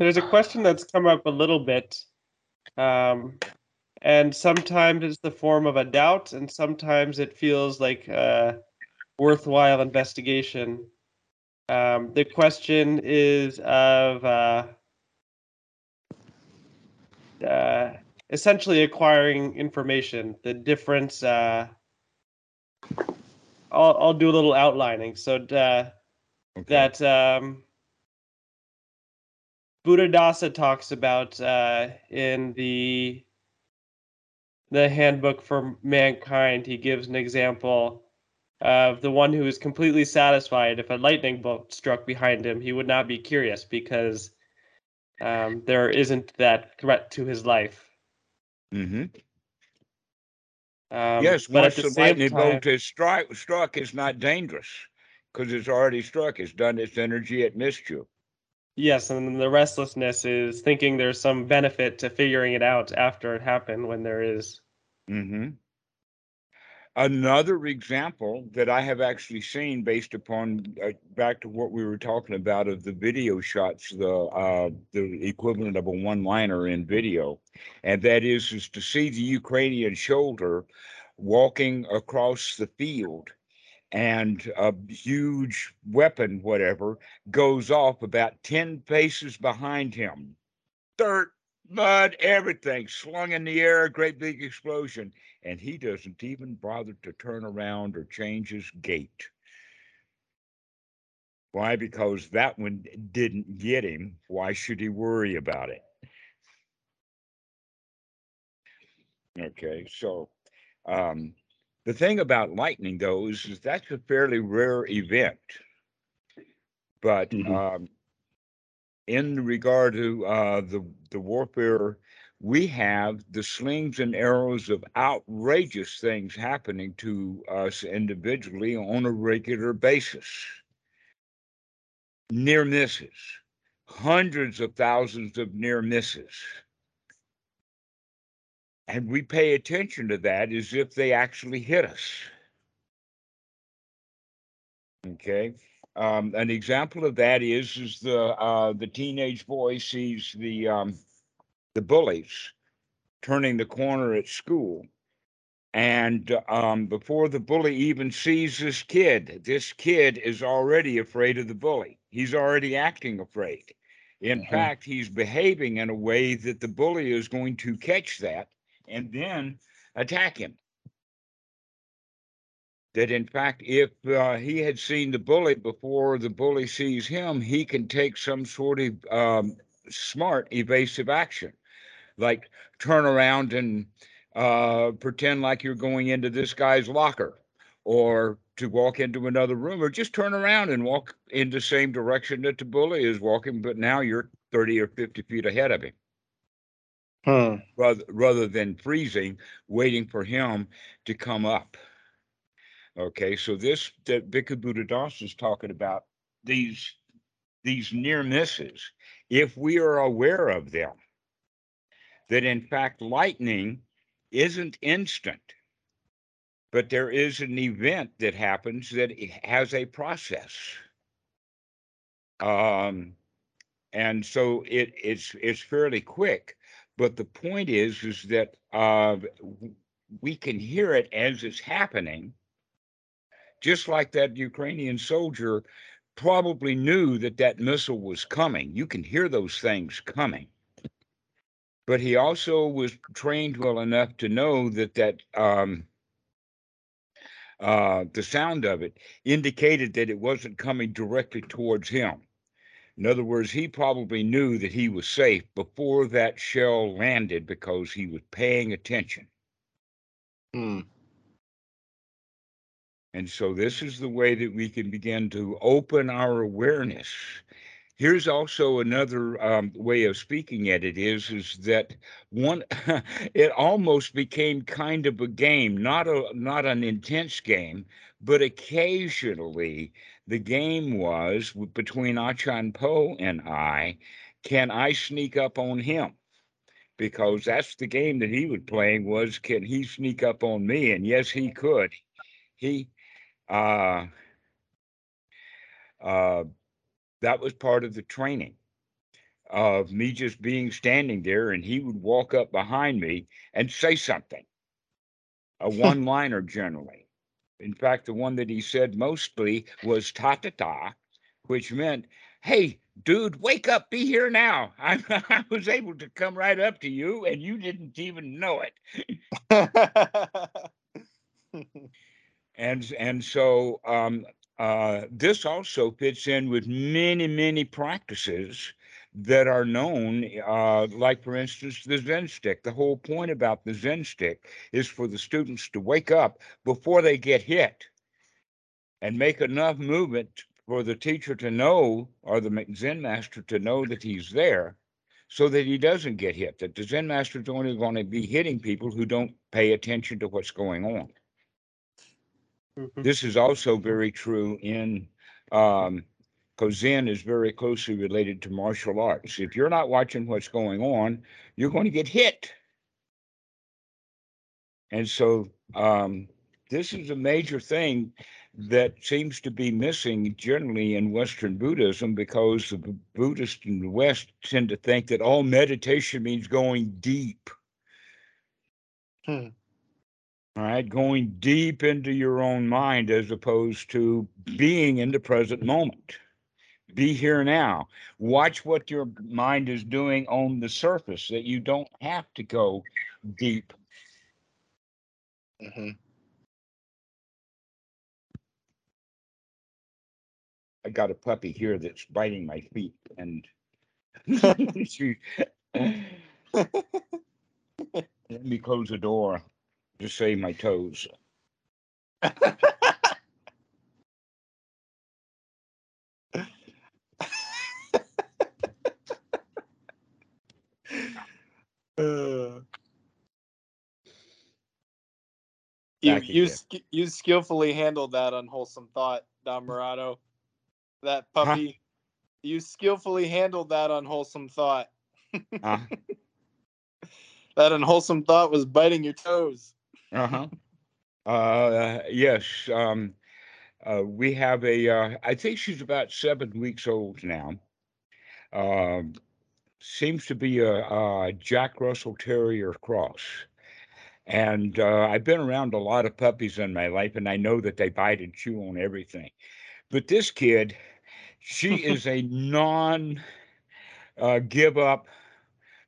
there's a question that's come up a little bit, um, and sometimes it's the form of a doubt, and sometimes it feels like a worthwhile investigation. Um, the question is of uh, uh, essentially acquiring information. The difference. Uh, I'll I'll do a little outlining. So uh, Okay. that um, Buddhadasa talks about uh, in the the handbook for mankind. He gives an example of the one who is completely satisfied if a lightning bolt struck behind him, he would not be curious because um, there isn't that threat to his life. hmm Um, yes, but once the, the same lightning time, bolt is strike, struck, it's not dangerous because it's already struck. It's done its energy. It missed you. Yes, and the restlessness is thinking there's some benefit to figuring it out after it happened when there is. hmm Another example that I have actually seen, based upon uh, back to what we were talking about of the video shots, the uh, the equivalent of a one-liner in video, and that is is to see the Ukrainian shoulder walking across the field, and a huge weapon, whatever, goes off about ten paces behind him, dirt, mud, everything slung in the air, a great big explosion and he doesn't even bother to turn around or change his gait. Why? Because that one didn't get him. Why should he worry about it? Okay, so um, the thing about lightning, though, is, is that's a fairly rare event. But Mhm. um, in regard to uh, the the warfare, we have the slings and arrows of outrageous things happening to us individually on a regular basis. Near misses, hundreds of thousands of near misses. And we pay attention to that as if they actually hit us. Okay. Um, an example of that is is the uh, the teenage boy sees the um, the bullies turning the corner at school, and um, before the bully even sees this kid, this kid is already afraid of the bully. He's already acting afraid. In Mhm. fact, he's behaving in a way that the bully is going to catch that and then attack him. That in fact, if uh, he had seen the bully before the bully sees him, he can take some sort of um, smart evasive action, like turn around and uh, pretend like you're going into this guy's locker, or to walk into another room, or just turn around and walk in the same direction that the bully is walking, but now you're 30 or 50 feet ahead of him Hmm. rather rather than freezing, waiting for him to come up. Okay, so this that Bhikkhu Buddhadasa is talking about these these near misses. If we are aware of them, that in fact lightning isn't instant, but there is an event that happens that has a process. Um, and so it, it's it's fairly quick. But the point is is that uh, we can hear it as it's happening, just like that Ukrainian soldier probably knew that that missile was coming. You can hear those things coming. But he also was trained well enough to know that that um, uh, the sound of it indicated that it wasn't coming directly towards him. In other words, he probably knew that he was safe before that shell landed because he was paying attention. Hmm. And so this is the way that we can begin to open our awareness. Here's also another um, way of speaking at it is is that one it almost became kind of a game, not a not an intense game, but occasionally the game was between Achan Po and I, can I sneak up on him? Because that's the game that he was playing was can he sneak up on me? And yes, he could. He uh, uh, that was part of the training. of me just being standing there and he would walk up behind me and say something. A one liner generally. In fact, the one that he said mostly was ta ta ta, which meant, hey, dude, wake up, be here now. I, I was able to come right up to you and you didn't even know it. and and so um, uh, this also fits in with many many practices that are known, uh, like for instance the Zen stick. The whole point about the Zen stick is for the students to wake up before they get hit, and make enough movement for the teacher to know or the Zen master to know that he's there so that he doesn't get hit, that the Zen master is only going to be hitting people who don't pay attention to what's going on. Mhm. This is also very true in, um, because Zen is very closely related to martial arts. If you're not watching what's going on, you're going to get hit. And so um, this is a major thing that seems to be missing generally in Western Buddhism because the Buddhists in the West tend to think that all meditation means going deep. Hmm. All right, going deep into your own mind as opposed to being in the present moment. Be here now. Watch what your mind is doing on the surface, that you don't have to go deep. Mhm. I got a puppy here that's biting my feet and she let me close the door to save my toes. Uh. You you sk- you skillfully handled that unwholesome thought, Dhammarato. That puppy, you skillfully handled that unwholesome thought. Uh, That unwholesome thought was biting your toes. uh-huh. Uh, yes. Um, uh, we have a, uh, I think she's about seven weeks old now. Um, seems to be a, a Jack Russell Terrier cross. And uh, I've been around a lot of puppies in my life, and I know that they bite and chew on everything. But this kid, she is a non uh, give up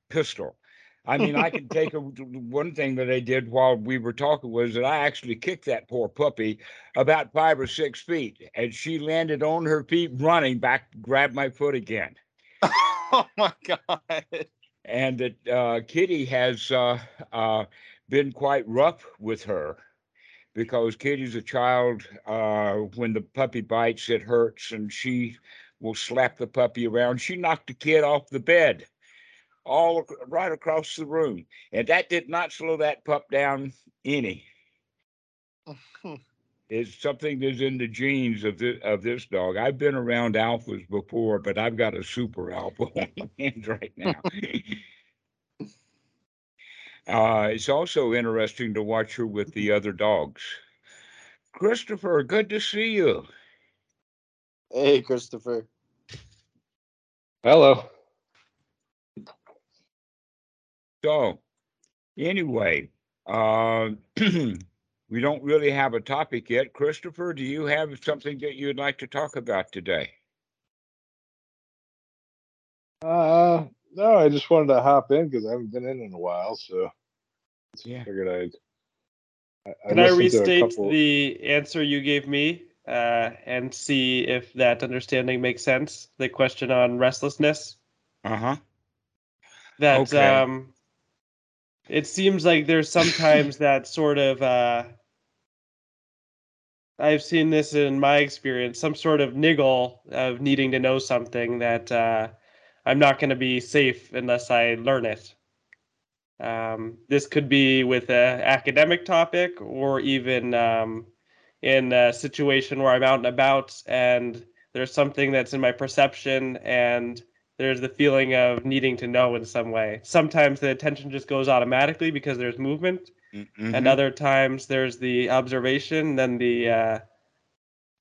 pistol. I mean, I can take a, one thing that I did while we were talking was that I actually kicked that poor puppy about five or six feet, and she landed on her feet running back, grabbed my foot again. oh my god. and that uh, Kitty has uh, uh, been quite rough with her because Kitty's a child. Uh, when the puppy bites, it hurts, and she will slap the puppy around. She knocked the kid off the bed, all right across the room, and that did not slow that pup down any. It's something that's in the genes of this of this dog. I've been around alphas before, but I've got a super alpha on my hands right now. uh, it's also interesting to watch her with the other dogs. Christopher, good to see you. Hey, Christopher. Hello. So, anyway, uh, we don't really have a topic yet. Christopher, do you have something that you'd like to talk about today? Uh, no, I just wanted to hop in because I haven't been in in a while, so Yeah. figured I'd. I, Can I listened to a restate couple- the answer you gave me uh, and see if that understanding makes sense? The question on restlessness. Uh huh. That Okay. um, it seems like there's sometimes that sort of. Uh, I've seen this in my experience, some sort of niggle of needing to know something that uh, I'm not going to be safe unless I learn it. Um, this could be with an academic topic or even um, in a situation where I'm out and about and there's something that's in my perception and there's the feeling of needing to know in some way. Sometimes the attention just goes automatically because there's movement, Mm-hmm. and other times there's the observation, then the uh,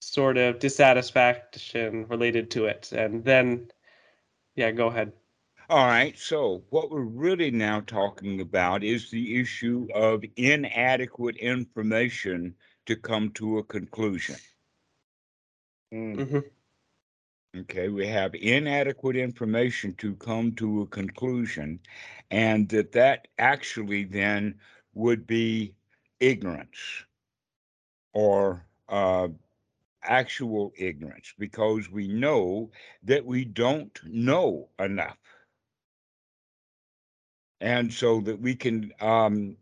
sort of dissatisfaction related to it. And then, yeah, go ahead. All right, so what we're really now talking about is the issue of inadequate information to come to a conclusion. Mm. Mhm. Okay, we have inadequate information to come to a conclusion, and that that actually then would be ignorance or uh, actual ignorance because we know that we don't know enough. And so that we can um,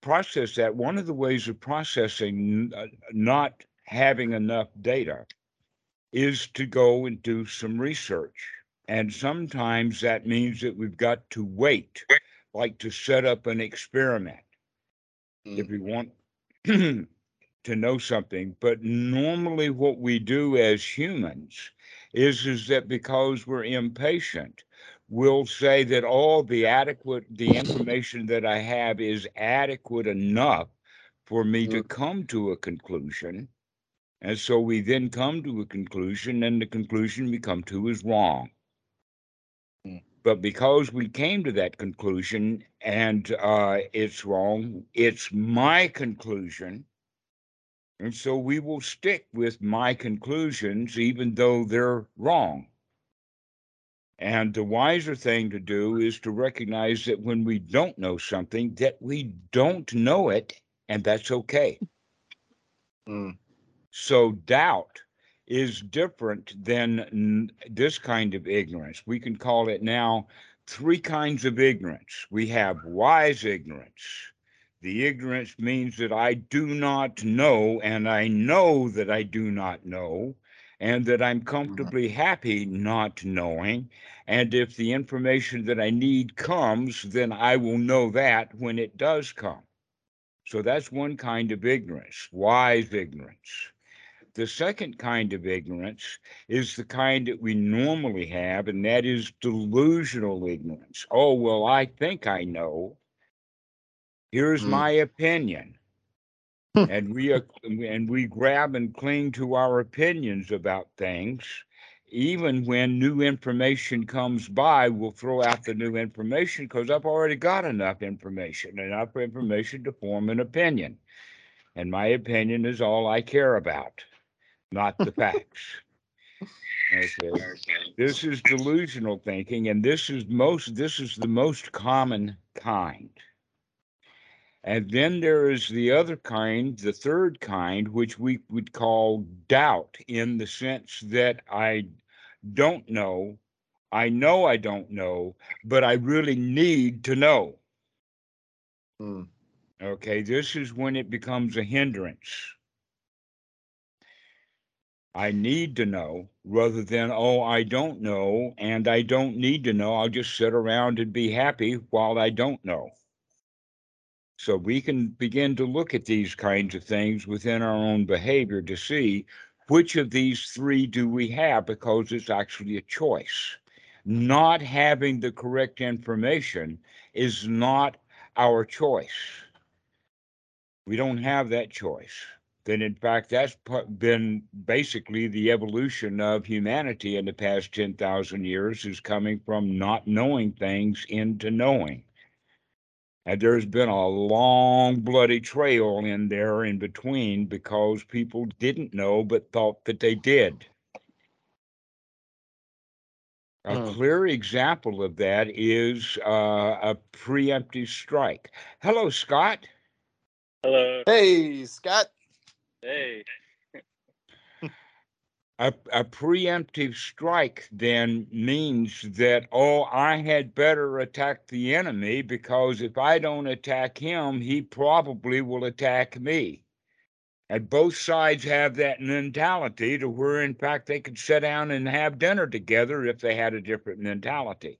process that, one of the ways of processing uh, not having enough data is to go and do some research. And sometimes that means that we've got to wait, like to set up an experiment if mm-hmm. we want to know something. But normally, what we do as humans is, is that because we're impatient, we'll say that all the adequate, the information that I have is adequate enough for me to mm-hmm. come to a conclusion. And so we then come to a conclusion, and the conclusion we come to is wrong. But because we came to that conclusion and uh, it's wrong, it's my conclusion. And so we will stick with my conclusions, even though they're wrong. And the wiser thing to do is to recognize that when we don't know something, that we don't know it, and that's okay. Mm. So doubt is different than this kind of ignorance. We can call it now three kinds of ignorance. We have wise ignorance. The ignorance means that I do not know, and I know that I do not know, and that I'm mm-hmm. comfortably happy not knowing. And if the information that I need comes, then I will know that when it does come. So that's one kind of ignorance, wise ignorance. The second kind of ignorance is the kind that we normally have, and that is delusional ignorance. Oh, well, I think I know. Here's Mm. my opinion. and we are, and we grab and cling to our opinions about things. Even when new information comes by, we'll throw out the new information because I've already got enough information, enough information to form an opinion. And my opinion is all I care about not the facts. Okay. This is delusional thinking, and this is most this is the most common kind. And then there is the other kind, the third kind, which we would call doubt, in the sense that I don't know, I know I don't know, but I really need to know. Mm. Okay, this is when it becomes a hindrance. I need to know rather than, oh, I don't know and I don't need to know. I'll just sit around and be happy while I don't know. So we can begin to look at these kinds of things within our own behavior to see which of these three do we have because it's actually a choice. Not having the correct information is not our choice. We don't have that choice then in fact that's been basically the evolution of humanity in the past 10,000 years is coming from not knowing things into knowing. And there's been a long bloody trail in there in between because people didn't know but thought that they did. A Hmm. clear example of that is uh, a preemptive strike. Hello, Scott. Hello. Hey, Scott. Hey. A, a preemptive strike then means that, oh, I had better attack the enemy because if I don't attack him, he probably will attack me. And both sides have that mentality to where, in fact, they could sit down and have dinner together if they had a different mentality.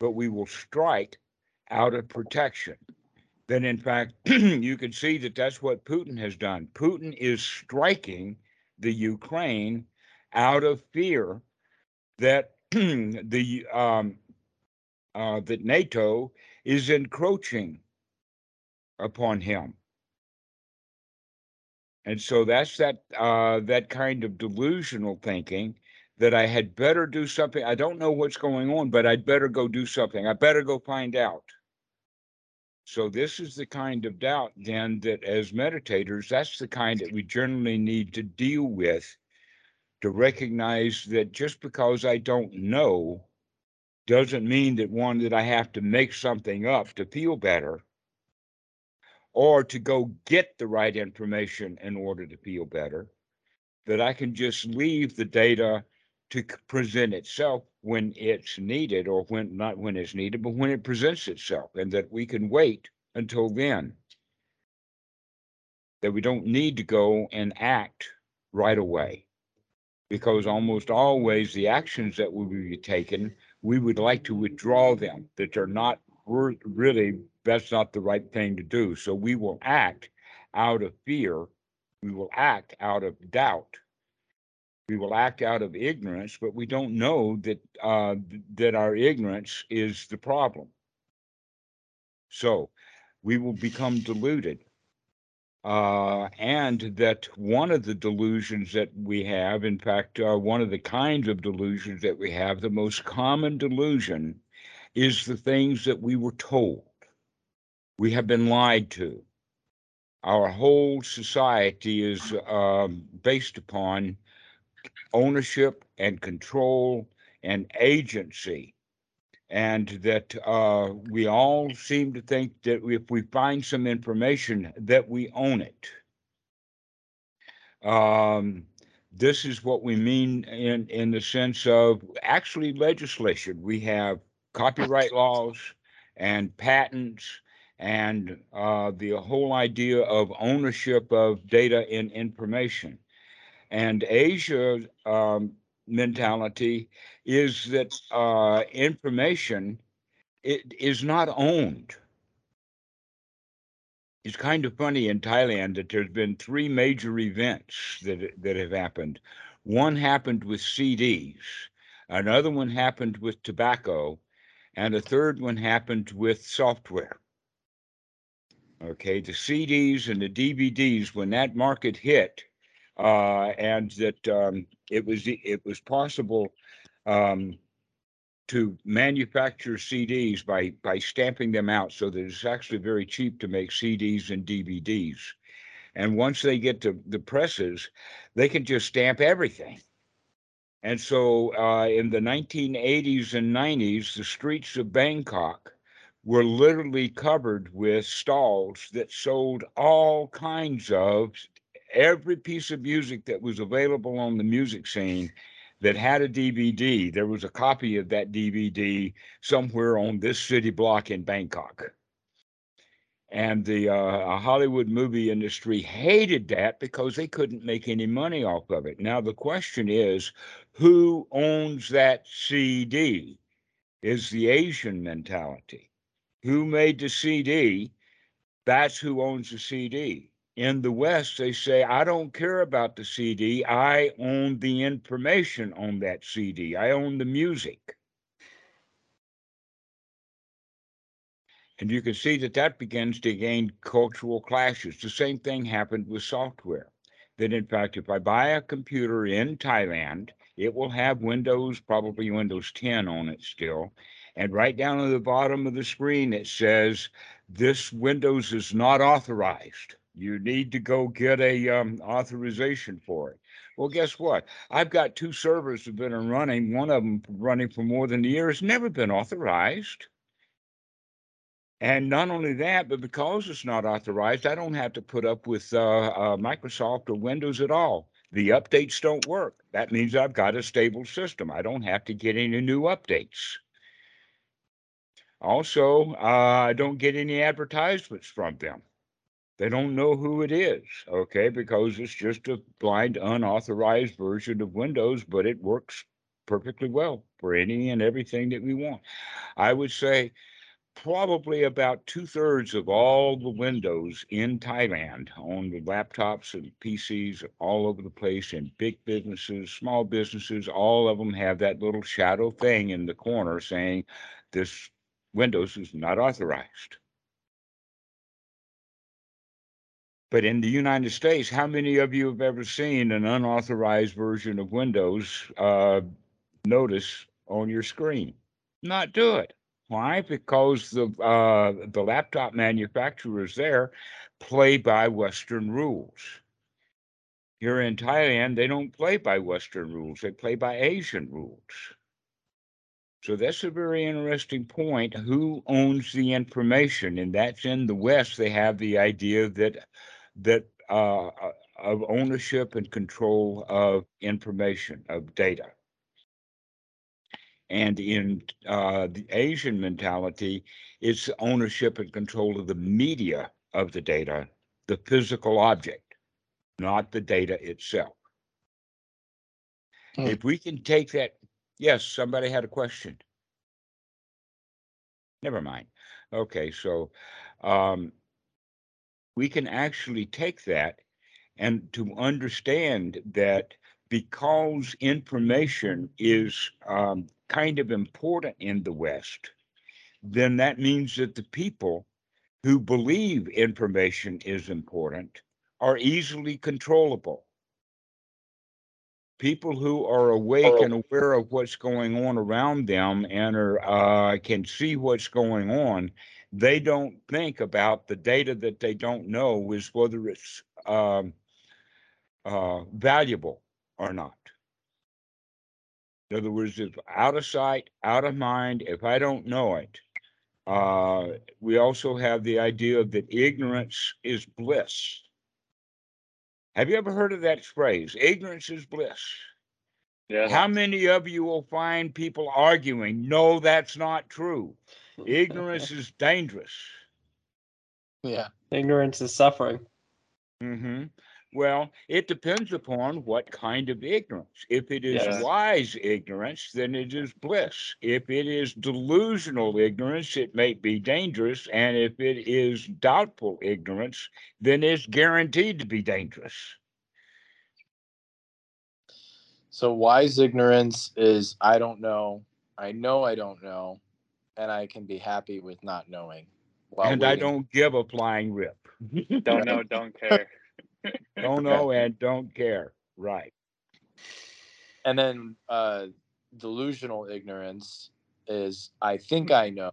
But we will strike out of protection then in fact you can see that that's what Putin has done. Putin is striking the Ukraine out of fear that the um, uh, that NATO is encroaching upon him. And so that's that uh, that kind of delusional thinking that I had better do something. I don't know what's going on, but I'd better go do something. I better go find out. So this is the kind of doubt then that as meditators, that's the kind that we generally need to deal with to recognize that just because I don't know doesn't mean that one that I have to make something up to feel better or to go get the right information in order to feel better, that I can just leave the data to present itself when it's needed or when not when it's needed, but when it presents itself, and that we can wait until then. That we don't need to go and act right away. Because almost always the actions that will be taken, we would like to withdraw them, that they're not wor- really, that's not the right thing to do. So we will act out of fear. We will act out of doubt we will act out of ignorance, but we don't know that uh, that our ignorance is the problem. So we will become deluded. Uh, and that one of the delusions that we have, in fact, uh, one of the kinds of delusions that we have, the most common delusion is the things that we were told. We have been lied to. Our whole society is um, based upon ownership and control and agency. And that uh, we all seem to think that if we find some information, that we own it. Um, this is what we mean in, in the sense of actually legislation. We have copyright laws and patents and uh, the whole idea of ownership of data and information. And Asia um, mentality is that uh, information it is not owned. It's kind of funny in Thailand that there's been three major events that that have happened. One happened with CDs, another one happened with tobacco, and a third one happened with software. Okay, the CDs and the DVDs, when that market hit, uh, and that um, it was it was possible um, to manufacture CDs by by stamping them out, so that it's actually very cheap to make CDs and DVDs. And once they get to the presses, they can just stamp everything. And so uh, in the 1980s and 90s, the streets of Bangkok were literally covered with stalls that sold all kinds of every piece of music that was available on the music scene that had a DVD. There was a copy of that DVD somewhere on this city block in Bangkok. And the uh, Hollywood movie industry hated that because they couldn't make any money off of it. Now, the question is who owns that CD? Is the Asian mentality. Who made the CD? That's who owns the CD in the West, they say, I don't care about the CD. I own the information on that CD. I own the music. And you can see that that begins to gain cultural clashes. The same thing happened with software. That, in fact, if I buy a computer in Thailand, it will have Windows, probably Windows 10 on it still. And right down at the bottom of the screen, it says, This Windows is not authorized you need to go get a um, authorization for it. Well, guess what? I've got two servers that have been running. One of them running for more than a year has never been authorized. And not only that, but because it's not authorized, I don't have to put up with uh, uh, Microsoft or Windows at all. The updates don't work. That means I've got a stable system. I don't have to get any new updates. Also, uh, I don't get any advertisements from them. They don't know who it is, okay, because it's just a blind, unauthorized version of Windows, but it works perfectly well for any and everything that we want. I would say probably about two thirds of all the Windows in Thailand on the laptops and PCs all over the place in big businesses, small businesses, all of them have that little shadow thing in the corner saying this Windows is not authorized. But in the United States, how many of you have ever seen an unauthorized version of Windows uh, notice on your screen? Not do it. Why? Because the uh, the laptop manufacturers there play by Western rules. Here in Thailand, they don't play by Western rules; they play by Asian rules. So that's a very interesting point. Who owns the information? And that's in the West. They have the idea that that uh, uh, of ownership and control of information of data. And in uh, the Asian mentality, it's ownership and control of the media of the data, the physical object, not the data itself. Hmm. If we can take that, yes, somebody had a question. Never mind. Okay, so um, we can actually take that and to understand that because information is um, kind of important in the West, then that means that the people who believe information is important are easily controllable. People who are awake and aware of what's going on around them and are uh, can see what's going on, they don't think about the data that they don't know is whether it's um, uh, valuable or not. In other words, if out of sight, out of mind, if I don't know it, uh, we also have the idea that ignorance is bliss. Have you ever heard of that phrase? Ignorance is bliss. Yeah. How many of you will find people arguing, no, that's not true? Ignorance is dangerous. Yeah. Ignorance is suffering. hmm Well, it depends upon what kind of ignorance. If it is Yeah. wise ignorance, then it is bliss. If it is delusional ignorance, it may be dangerous. And if it is doubtful ignorance, then it's guaranteed to be dangerous. So wise ignorance is I don't know. I know I don't know, and I can be happy with not knowing. while and I don't give a flying rip. Don't know, don't care. don't know and don't care. Right. And then uh, delusional ignorance is I think I know,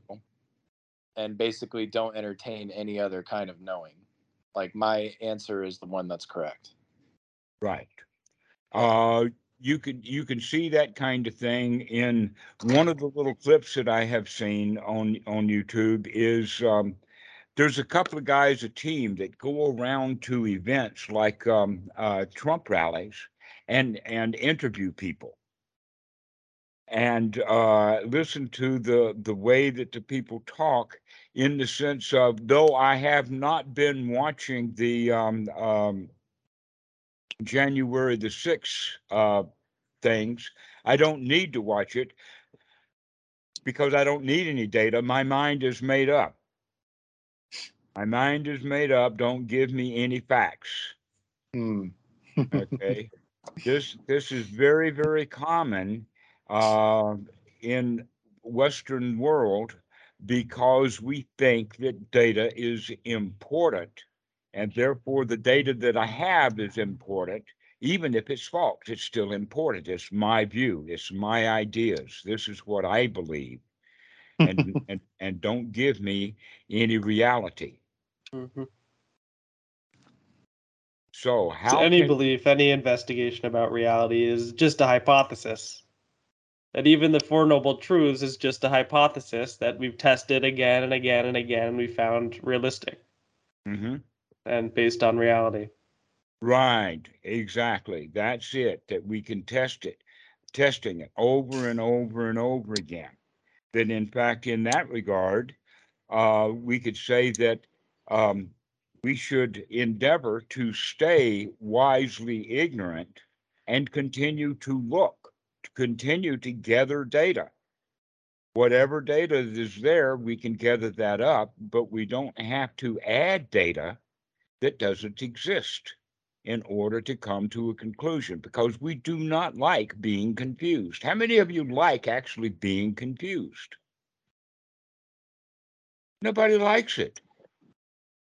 and basically don't entertain any other kind of knowing. Like my answer is the one that's correct. Right. Uh, you can you can see that kind of thing in one of the little clips that I have seen on on YouTube. Is um, there's a couple of guys, a team that go around to events like um, uh, Trump rallies and and interview people and uh, listen to the the way that the people talk in the sense of though I have not been watching the um, um, January the 6th uh, things. I don't need to watch it because I don't need any data. My mind is made up. My mind is made up. Don't give me any facts. Hmm. Okay. this this is very very common uh, in Western world because we think that data is important and therefore the data that I have is important. Even if it's false, it's still important. It's my view. It's my ideas. This is what I believe, and and and don't give me any reality. Mhm. So So any can, belief, any investigation about reality is just a hypothesis. That even the Four Noble Truths is just a hypothesis that we've tested again and again and again, and we found realistic Mhm. And based on reality. Right, exactly. That's it. That we can test it, testing it over and over and over again. That in fact, in that regard, uh, we could say that um, we should endeavor to stay wisely ignorant and continue to look, to continue to gather data. Whatever data is there, we can gather that up, but we don't have to add data that doesn't exist in order to come to a conclusion because we do not like being confused. How many of you like actually being confused? Nobody likes it.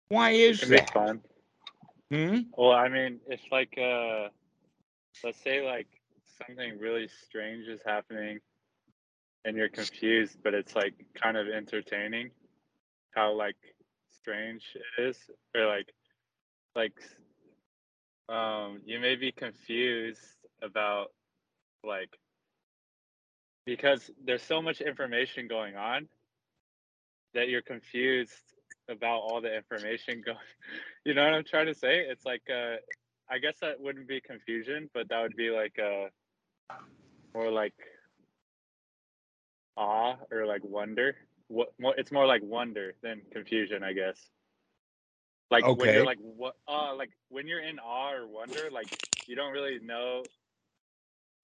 Why is be that? fun. Hmm? Well, I mean, if like uh let's say like something really strange is happening and you're confused, but it's like kind of entertaining how like strange it is or like like um you may be confused about like because there's so much information going on that you're confused about all the information going you know what i'm trying to say? It's like uh i guess that wouldn't be confusion but that would be like uh more like awe or like wonder. What more it's more like wonder than confusion i guess like when Okay. you're like what uh like when you're in awe or wonder like you don't really know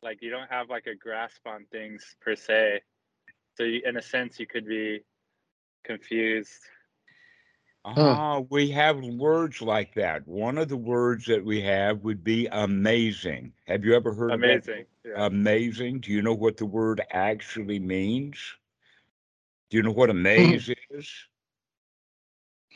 like you don't have like a grasp on things per se so you, in a sense you could be confused Ah, we have words like that. One of the words that we have would be amazing. Have you ever heard of amazing yeah. Amazing. Do you know what the word actually means? Do you know what amaze is?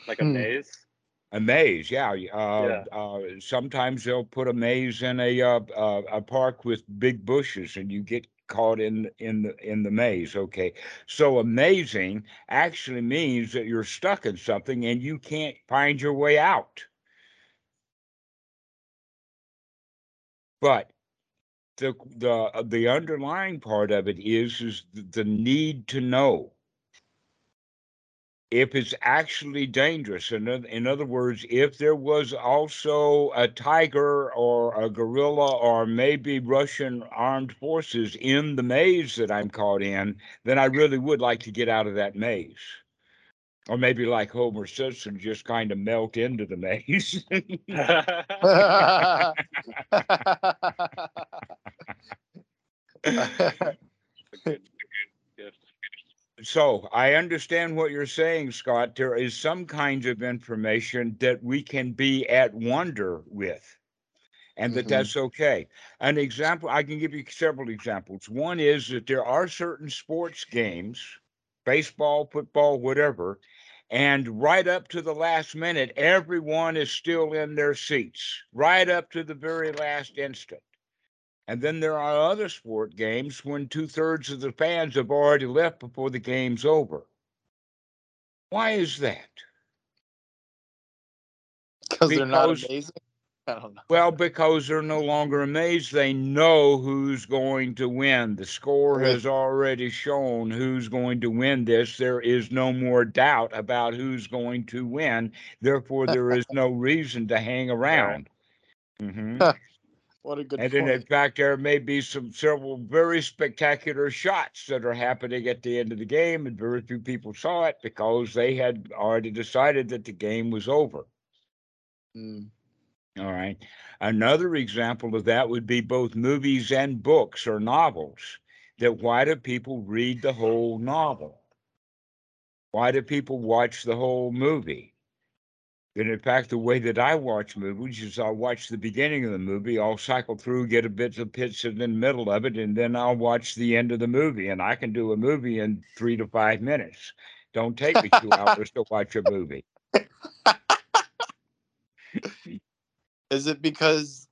like a Hmm. maze A maze, yeah. Uh, Yeah. uh, sometimes they'll put a maze in a uh, uh, a park with big bushes, and you get caught in in the in the maze. Okay, so amazing actually means that you're stuck in something and you can't find your way out. But the the uh, the underlying part of it is is the need to know if it's actually dangerous. In, in other words, if there was also a tiger or a gorilla or maybe Russian armed forces in the maze that I'm caught in, then I really would like to get out of that maze. Or maybe like Homer Simpson, just kind of melt into the maze. so I understand what you're saying, Scott. There is some kinds of information that we can be at wonder with, and that Mhm. that's okay. An example, I can give you several examples. One is that there are certain sports games, baseball, football, whatever, and right up to the last minute, everyone is still in their seats, right up to the very last instant. And then there are other sport games when two thirds of the fans have already left before the game's over. Why is that? because they're not amazing. I don't know. Well, because they're no longer amazed. They know who's going to win. The score has already shown who's going to win this. There is no more doubt about who's going to win. Therefore, there is no reason to hang around. Mhm. What a good And then, in fact, there may be some several very spectacular shots that are happening at the end of the game, and very few people saw it because they had already decided that the game was over. Mm. All right. Another example of that would be both movies and books or novels. That why do people read the whole novel? Why do people watch the whole movie? And in fact, the way that I watch movies is I'll watch the beginning of the movie, I'll cycle through, get a bit of pitch in the middle of it, and then I'll watch the end of the movie. And I can do a movie in three to five minutes. Don't take me two hours to watch a movie. Is it because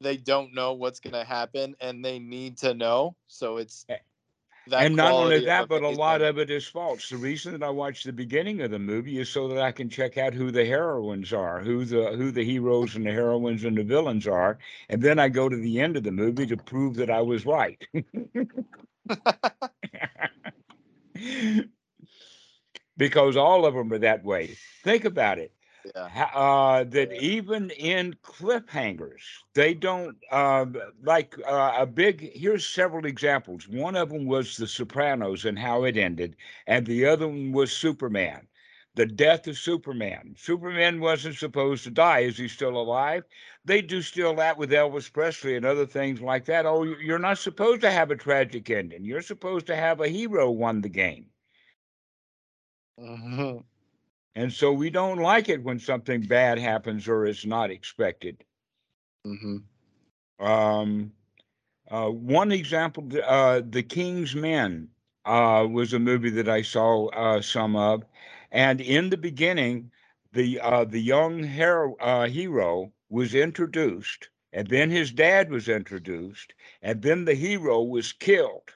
they don't know what's going to happen and they need to know? So it's that and not only that, but a lot of it is false. The reason that I watch the beginning of the movie is so that I can check out who the heroines are, who the who the heroes and the heroines and the villains are, and then I go to the end of the movie to prove that I was right. because all of them are that way. Think about it. Yeah. Uh, that even in cliffhangers, they don't uh, like uh, a big. Here's several examples. One of them was The Sopranos and how it ended, and the other one was Superman, the death of Superman. Superman wasn't supposed to die. Is he still alive? They do still that with Elvis Presley and other things like that. Oh, you- you're not supposed to have a tragic ending. You're supposed to have a hero won the game. Mhm. And so we don't like it when something bad happens or is not expected. Mhm. Um, uh, one example, uh, The King's Men uh, was a movie that I saw uh, some of. And in the beginning, the uh, the young hero, uh, hero was introduced, and then his dad was introduced, and then the hero was killed.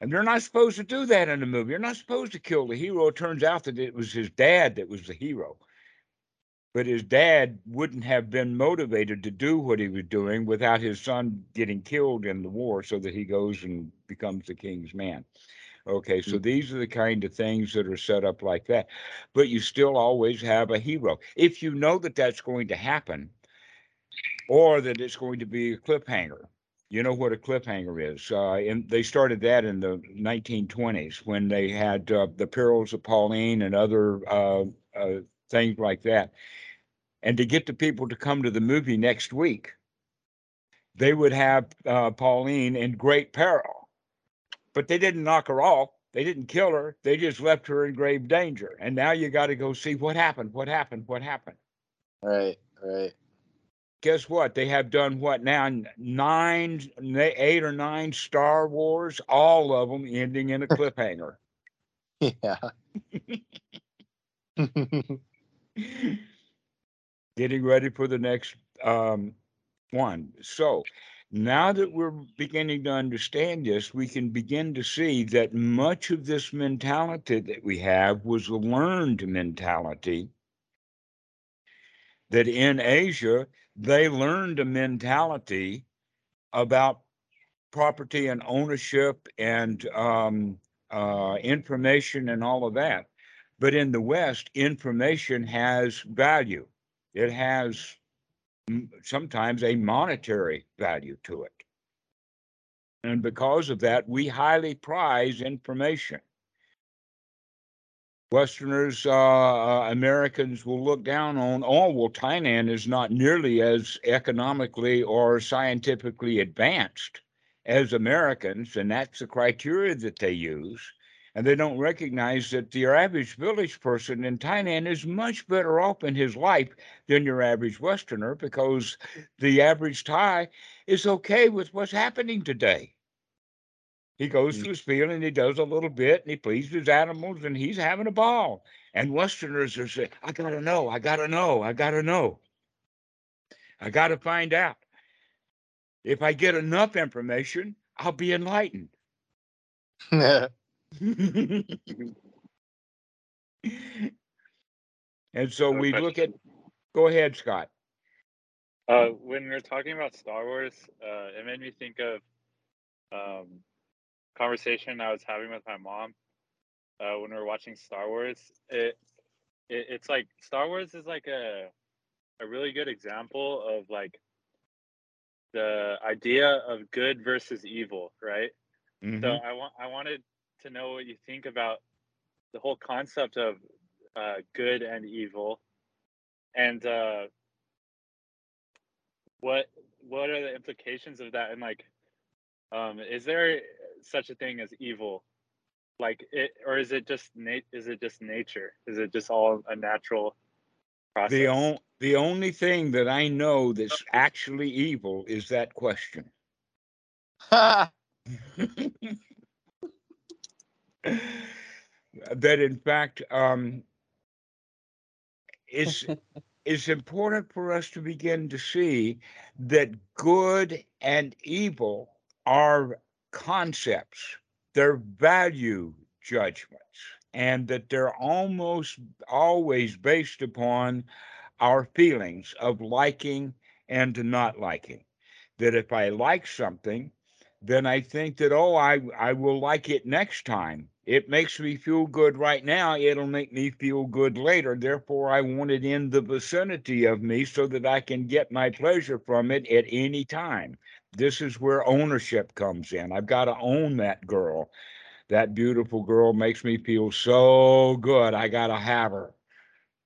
And they're not supposed to do that in a movie. You're not supposed to kill the hero. It turns out that it was his dad that was the hero. But his dad wouldn't have been motivated to do what he was doing without his son getting killed in the war so that he goes and becomes the king's man. Okay, so mm. these are the kind of things that are set up like that. But you still always have a hero. If you know that that's going to happen or that it's going to be a cliffhanger, you know what a cliffhanger is. Uh, and they started that in the 1920s when they had uh, the perils of Pauline and other uh, uh, things like that. And to get the people to come to the movie next week, they would have uh, Pauline in great peril. But they didn't knock her off. They didn't kill her. They just left her in grave danger. And now you got to go see what happened, what happened, what happened. Right, right. Guess what? They have done what now? Nine, eight or nine Star Wars, all of them ending in a cliffhanger. Yeah. Getting ready for the next um, one. So now that we're beginning to understand this, we can begin to see that much of this mentality that we have was a learned mentality. That in Asia, they learned a mentality about property and ownership and um, uh, information and all of that. But in the West, information has value. It has sometimes a monetary value to it. And because of that, we highly prize information. Westerners, uh, uh, Americans will look down on, oh, well, Thailand is not nearly as economically or scientifically advanced as Americans, and that's the criteria that they use. And they don't recognize that the average village person in Thailand is much better off in his life than your average Westerner because the average Thai is okay with what's happening today. He goes Mm. to his field and he does a little bit and he pleases his animals and he's having a ball. And Westerners are saying, I gotta know, I gotta know, I gotta know. I gotta find out. If I get enough information, I'll be enlightened. and so No we look at go ahead, Scott. Uh, when we are talking about Star Wars, uh, it made me think of um, conversation I was having with my mom uh, when we were watching Star Wars. It, it it's like Star Wars is like a a really good example of like the idea of good versus evil, right? So Mhm. I want I wanted to know what you think about the whole concept of uh, good and evil, and uh, what what are the implications of that? And like, um, is there such a thing as evil? Like it, or is it just nat- Is it just nature? Is it just all a natural process? The, on, the only thing that I know that's actually evil is that question. that in fact um, it's it's important for us to begin to see that good and evil are concepts they're value judgments and that they're almost always based upon our feelings of liking and not liking that if i like something then I think that, oh, I, I will like it next time. It makes me feel good right now. It'll make me feel good later. Therefore, I want it in the vicinity of me so that I can get my pleasure from it at any time. This is where ownership comes in. I've got to own that girl. That beautiful girl makes me feel so good. I got to have her.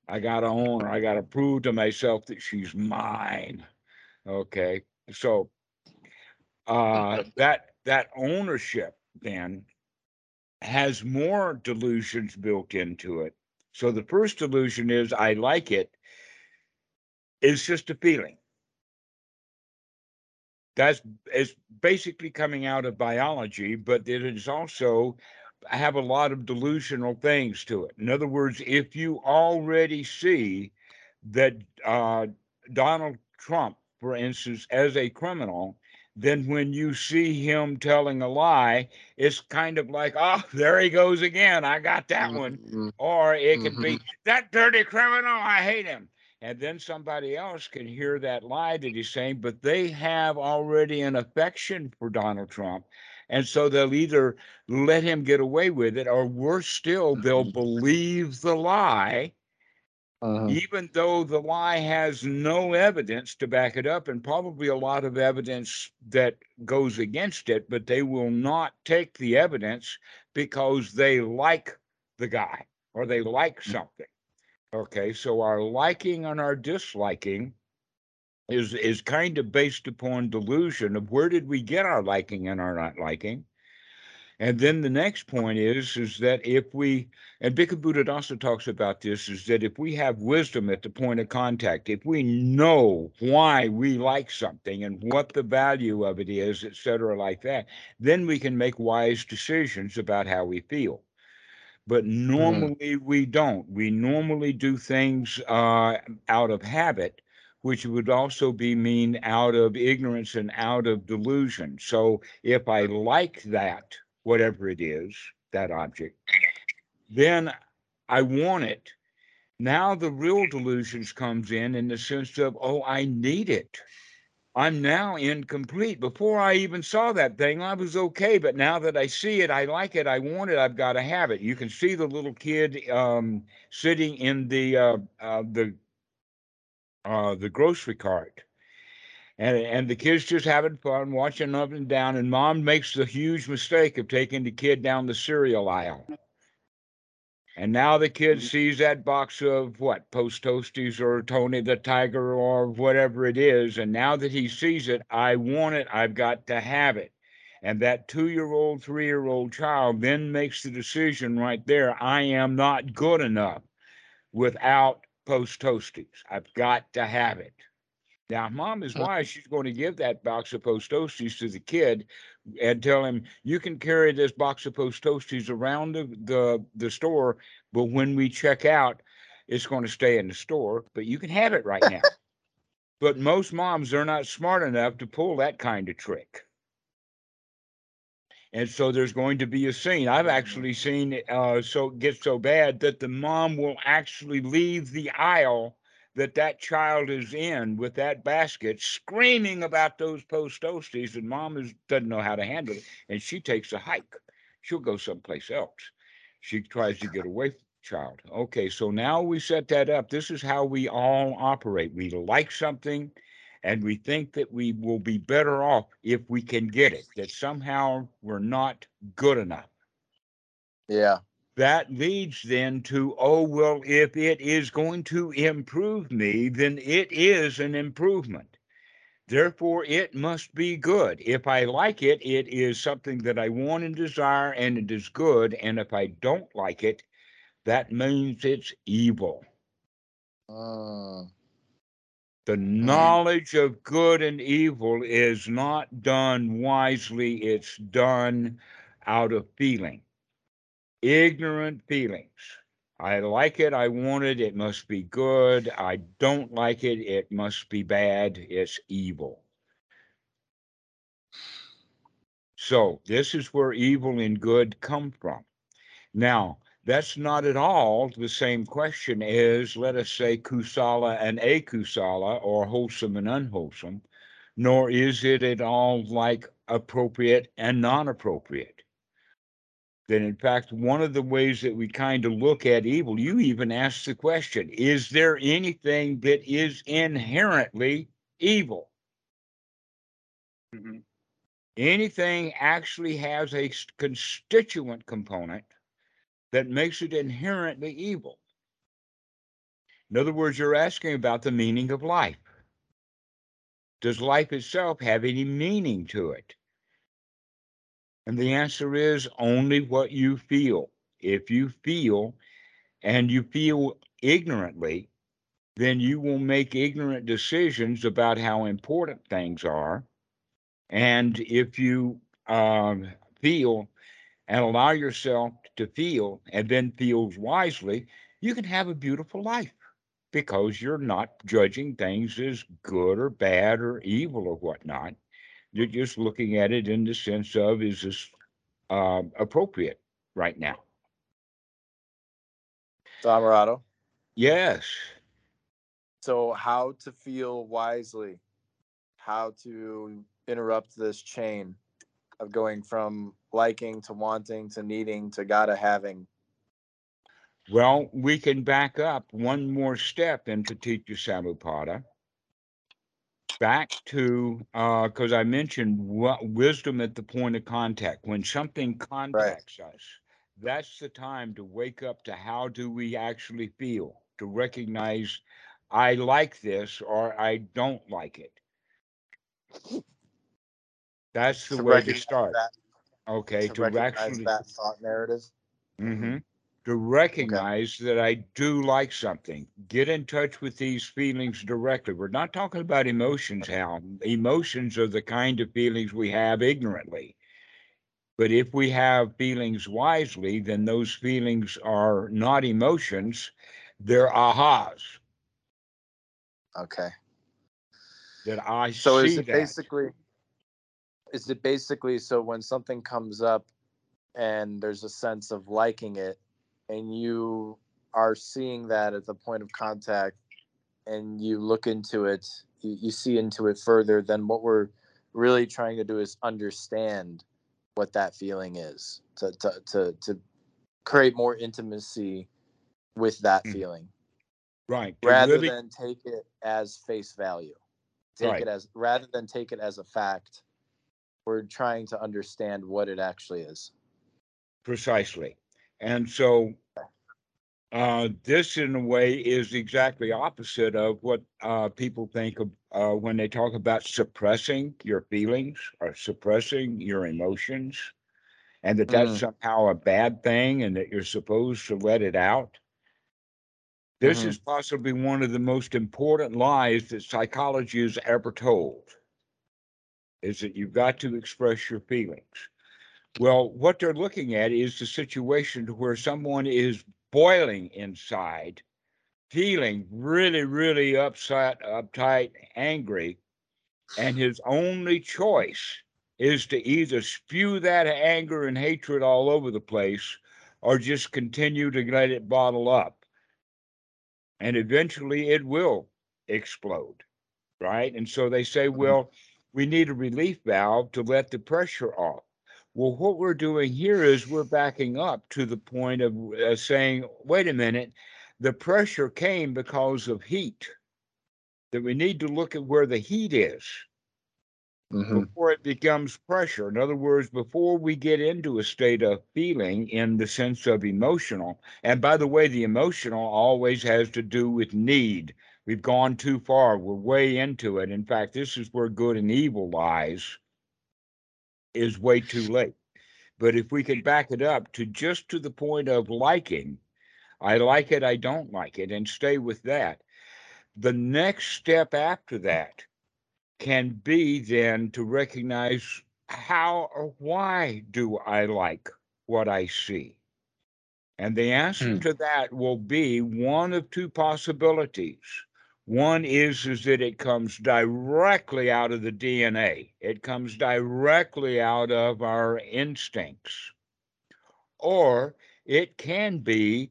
I got to own her. I got to prove to myself that she's mine. Okay. So, uh, that that ownership then has more delusions built into it. So the first delusion is I like it. It's just a feeling. That's is basically coming out of biology, but it is also have a lot of delusional things to it. In other words, if you already see that uh, Donald Trump, for instance, as a criminal, then when you see him telling a lie, it's kind of like, oh, there he goes again. I got that one. Mhm. Or it could be that dirty criminal. I hate him. And then somebody else can hear that lie that he's saying, but they have already an affection for Donald Trump. And so they'll either let him get away with it, or worse still, they'll believe the lie Mhm. even though the lie has no evidence to back it up and probably a lot of evidence that goes against it, but they will not take the evidence because they like the guy or they like something. Okay, so our liking and our disliking is is kind of based upon delusion of where did we get our liking and our not liking. And then the next point is is that if we and Bhikkhu Buddha also talks about this is that if we have wisdom at the point of contact, if we know why we like something and what the value of it is, et cetera, like that, then we can make wise decisions about how we feel. But normally we don't. We normally do things uh, out of habit, which would also be mean out of ignorance and out of delusion. So if I like that, whatever it is, that object, then I want it. Now the real delusions comes in in the sense of, oh, I need it. I'm now incomplete. Before I even saw that thing, I was okay. But now that I see it, I like it, I want it, I've got to have it. You can see the little kid um, sitting in the uh, uh, the uh, the grocery cart. And, and the kid's just having fun, watching up and down, and mom makes the huge mistake of taking the kid down the cereal aisle. And now the kid mm-hmm. sees that box of what, Post Toasties or Tony the Tiger or whatever it is. And now that he sees it, I want it, I've got to have it. And that two year old, three year old child then makes the decision right there I am not good enough without Post Toasties. I've got to have it. Now, mom is wise. She's going to give that box of Post Toasties to the kid and tell him, you can carry this box of Post Toasties around the, the, the store, but when we check out, it's going to stay in the store, but you can have it right now. but most moms, they're not smart enough to pull that kind of trick. And so there's going to be a scene. I've actually seen uh, so get so bad that the mom will actually leave the aisle that that child is in with that basket, screaming about those post toasties, and mom is, doesn't know how to handle it, and she takes a hike. She'll go someplace else. She tries to get away from the child. Okay, so now we set that up. This is how we all operate. We like something, and we think that we will be better off if we can get it. That somehow we're not good enough Yeah. That leads then to oh well if it is going to improve me then it is an improvement. Therefore it must be good. If i like it it is something that i want and desire and it is good. And if i don't like it that means it's evil. Mm. the knowledge of good and evil is not done wisely. It's done out of feeling ignorant feelings. I like it, I want it, it must be good. I don't like it, it must be bad, it's evil. So, this is where evil and good come from. Now, that's not at all the same question as, let us say, kusala and akusala, or wholesome and unwholesome, nor is it at all like appropriate and non appropriate that in fact one of the ways that we kind of look at evil you even ask the question is there anything that is inherently evil? Mhm. anything actually has a constituent component that makes it inherently evil. In other words you're asking about the meaning of life. Does life itself have any meaning to it and the answer is only what you feel. If you feel and you feel ignorantly, then you will make ignorant decisions about how important things are. And if you um, feel and allow yourself to feel and then feels wisely, you can have a beautiful life because you're not judging things as good or bad or evil or whatnot. You're just looking at it in the sense of is this uh, appropriate right now? Dhammarato. Yes. So, how to feel wisely, how to interrupt this chain of going from liking to wanting to needing to gotta having. Well, we can back up one more step in Paticca Samuppada. Back to, because I mentioned wa- wisdom at the point of contact. When something contacts us, that's the time to wake up to how do we actually feel, to recognize I like this or I don't like it. That's the to way to start. That, Okay, to to recognize actually that thought narrative. hmm To recognize that I do like something. Get in touch with these feelings directly. We're not talking about emotions, Hal. Emotions are the kind of feelings we have ignorantly. But if we have feelings wisely, then those feelings are not emotions, they're ahas. Okay. That I So see is it that. basically is it basically so when something comes up and there's a sense of liking it and you are seeing that at the point of contact and you look into it you, you see into it further then what we're really trying to do is understand what that feeling is to to to, to create more intimacy with that Mm. feeling right. Rather really, than take it as face value take Right. it as rather than take it as a fact we're trying to understand what it actually is precisely. And so uh, this, in a way, is exactly opposite of what uh, people think of uh, when they talk about suppressing your feelings or suppressing your emotions, and that that's Mm. somehow a bad thing and that you're supposed to let it out. This Mhm. is possibly one of the most important lies that psychology has ever told. Is that you've got to express your feelings. Well, what they're looking at is the situation to where someone is boiling inside, feeling really, really upset, uptight, angry, and his only choice is to either spew that anger and hatred all over the place or just continue to let it bottle up. And eventually it will explode, right? And so they say, mm-hmm. well, we need a relief valve to let the pressure off. Well, what we're doing here is we're backing up to the point of uh, saying, wait a minute, the pressure came because of heat. That we need to look at where the heat is Mhm. before it becomes pressure. In other words, before we get into a state of feeling in the sense of emotional, and by the way, the emotional always has to do with need. We've gone too far, we're way into it. In fact, this is where good and evil lies, is way too late. But if we can back it up to just to the point of liking, I like it, I don't like it, and stay with that. The next step after that can be then to recognize how or why do I like what I see? And the answer Hmm. to that will be one of two possibilities. One is, is that it comes directly out of the DNA. It comes directly out of our instincts. Or it can be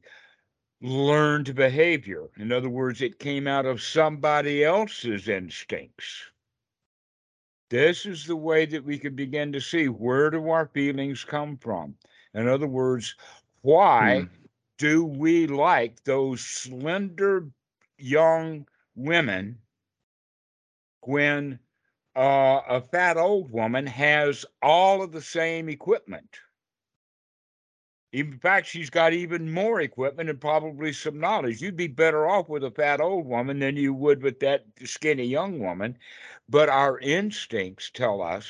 learned behavior. In other words, it came out of somebody else's instincts. This is the way that we can begin to see where do our feelings come from. In other words, why hmm. do we like those slender young women when uh, a fat old woman has all of the same equipment? In fact, she's got even more equipment and probably some knowledge. You'd be better off with a fat old woman than you would with that skinny young woman. But our instincts tell us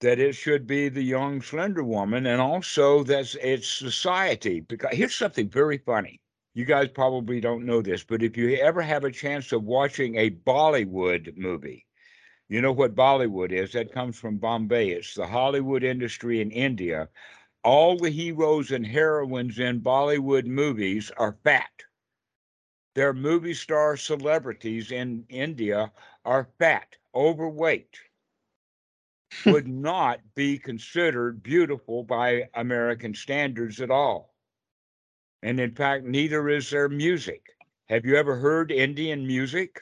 that it should be the young, slender woman, and also that it's society. Because here's something very funny. You guys probably don't know this, but if you ever have a chance of watching a Bollywood movie, You know what Bollywood is? That comes from Bombay. It's the Hollywood industry in India. All the heroes and heroines in Bollywood movies are fat. Their movie star celebrities in India are fat, overweight, hmm. would not be considered beautiful by American standards at all. And in fact, neither is their music. Have you ever heard Indian music?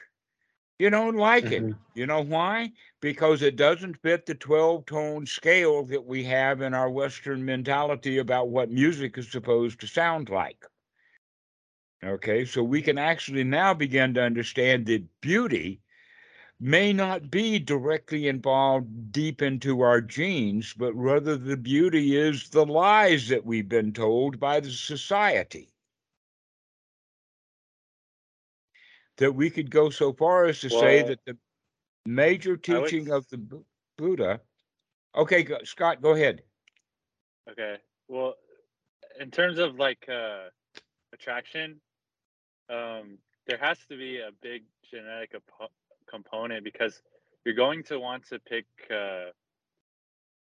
You don't like it. Mhm. You know why? Because it doesn't fit the 12 tone scale that we have in our Western mentality about what music is supposed to sound like. Okay, so we can actually now begin to understand that beauty may not be directly involved deep into our genes, but rather the beauty is the lies that we've been told by the society. That we could go so far as to say that the major I would teaching of the Bu- Buddha. Okay, go, Scott, go ahead. Okay. Well, in terms of like uh, attraction, um, there has to be a big genetic apo- component because you're going to want to pick uh,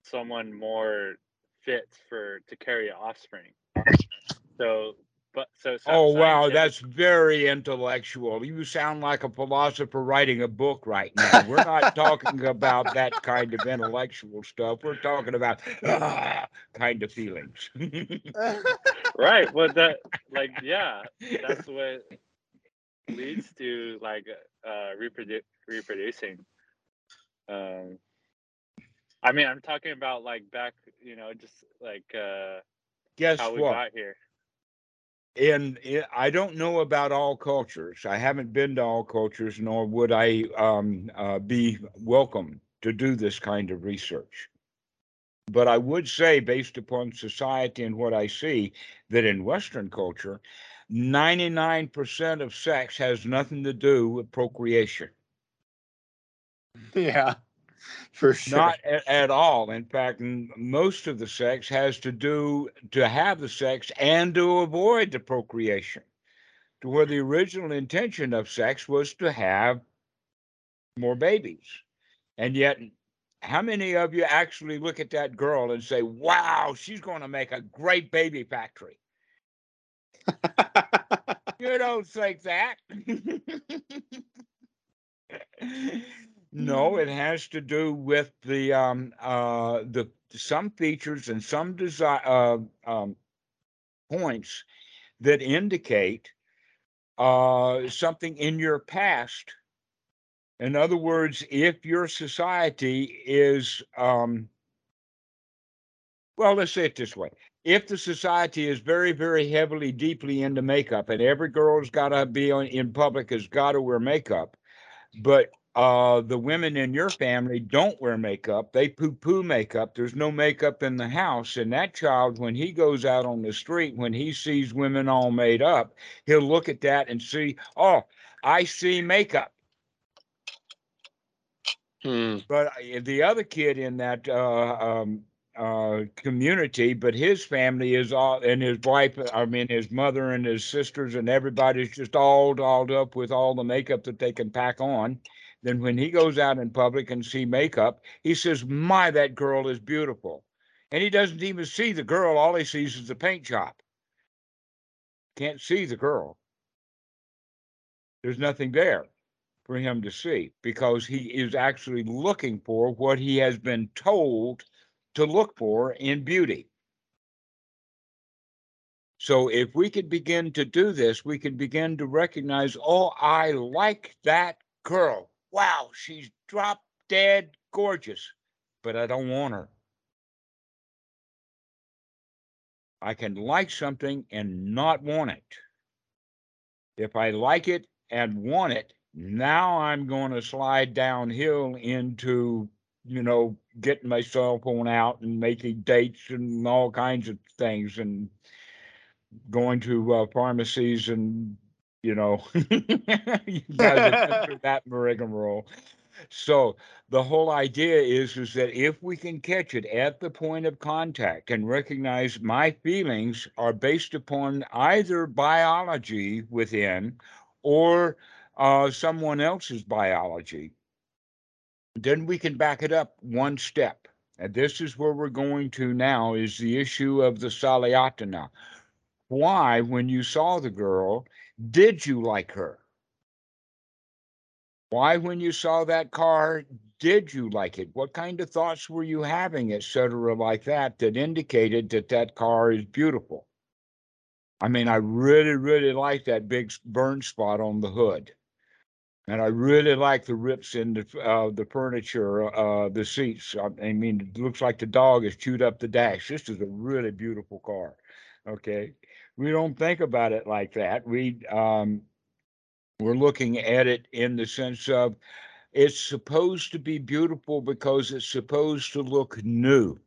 someone more fit for to carry offspring. So, but so Oh, wow, that's very intellectual. You sound like a philosopher writing a book right now. We're not talking about that kind of intellectual stuff. We're talking about ah, kind of feelings. right. Well, that like yeah, that's what leads to like uh reprodu- reproducing um i mean i'm talking about like back you know just like uh Guess how we what? got here in I don't know about all cultures. I haven't been to all cultures, nor would I um, uh, be welcome to do this kind of research. But I would say, based upon society and what I see, that in Western culture, 99% of sex has nothing to do with procreation. yeah, for sure. Not at, at all. In fact, most of the sex has to do to have the sex and to avoid the procreation. To where the original intention of sex was to have more babies. And yet, how many of you actually look at that girl and say, wow, she's going to make a great baby factory? You don't think that. no, it has to do with the um uh the some features and some design uh, um points that indicate uh something in your past. In other words, if your society is um well, let's say it this way. If the society is very, very heavily, deeply into makeup, and every girl's got to be on, in public has got to wear makeup, but uh, the women in your family don't wear makeup. They poo poo makeup. There's no makeup in the house. And that child, when he goes out on the street, when he sees women all made up, he'll look at that and see, oh, I see makeup. Hmm. But uh, the other kid in that uh, um, uh, community, but his family is all, and his wife, I mean, his mother and his sisters, and everybody's just all dolled up with all the makeup that they can pack on. Then when he goes out in public and see makeup, he says, "My, that girl is beautiful," and he doesn't even see the girl. All he sees is the paint job. Can't see the girl. There's nothing there for him to see because he is actually looking for what he has been told to look for in beauty. So if we could begin to do this, we can begin to recognize, oh, I like that girl. Wow, she's drop dead gorgeous, but I don't want her. I can like something and not want it. If I like it and want it, now I'm going to slide downhill into, you know, getting my cell phone out and making dates and all kinds of things and going to uh, pharmacies and, you know, you guys through that rigmarole. So the whole idea is is that if we can catch it at the point of contact and recognize my feelings are based upon either biology within or uh, someone else's biology, Then we can back it up one step. And this is where we're going to now is the issue of the Salayatana. Why, when you saw the girl, did you like her? Why, when you saw that car, did you like it? What kind of thoughts were you having, etc., like that, that indicated that that car is beautiful? I mean, I really, really like that big burn spot on the hood. And I really like the rips in the, uh, the furniture, uh, the seats. I, I mean, it looks like the dog has chewed up the dash. This is a really beautiful car. Okay. We don't think about it like that. We, um, we're looking at it in the sense of it's supposed to be beautiful because it's supposed to look new.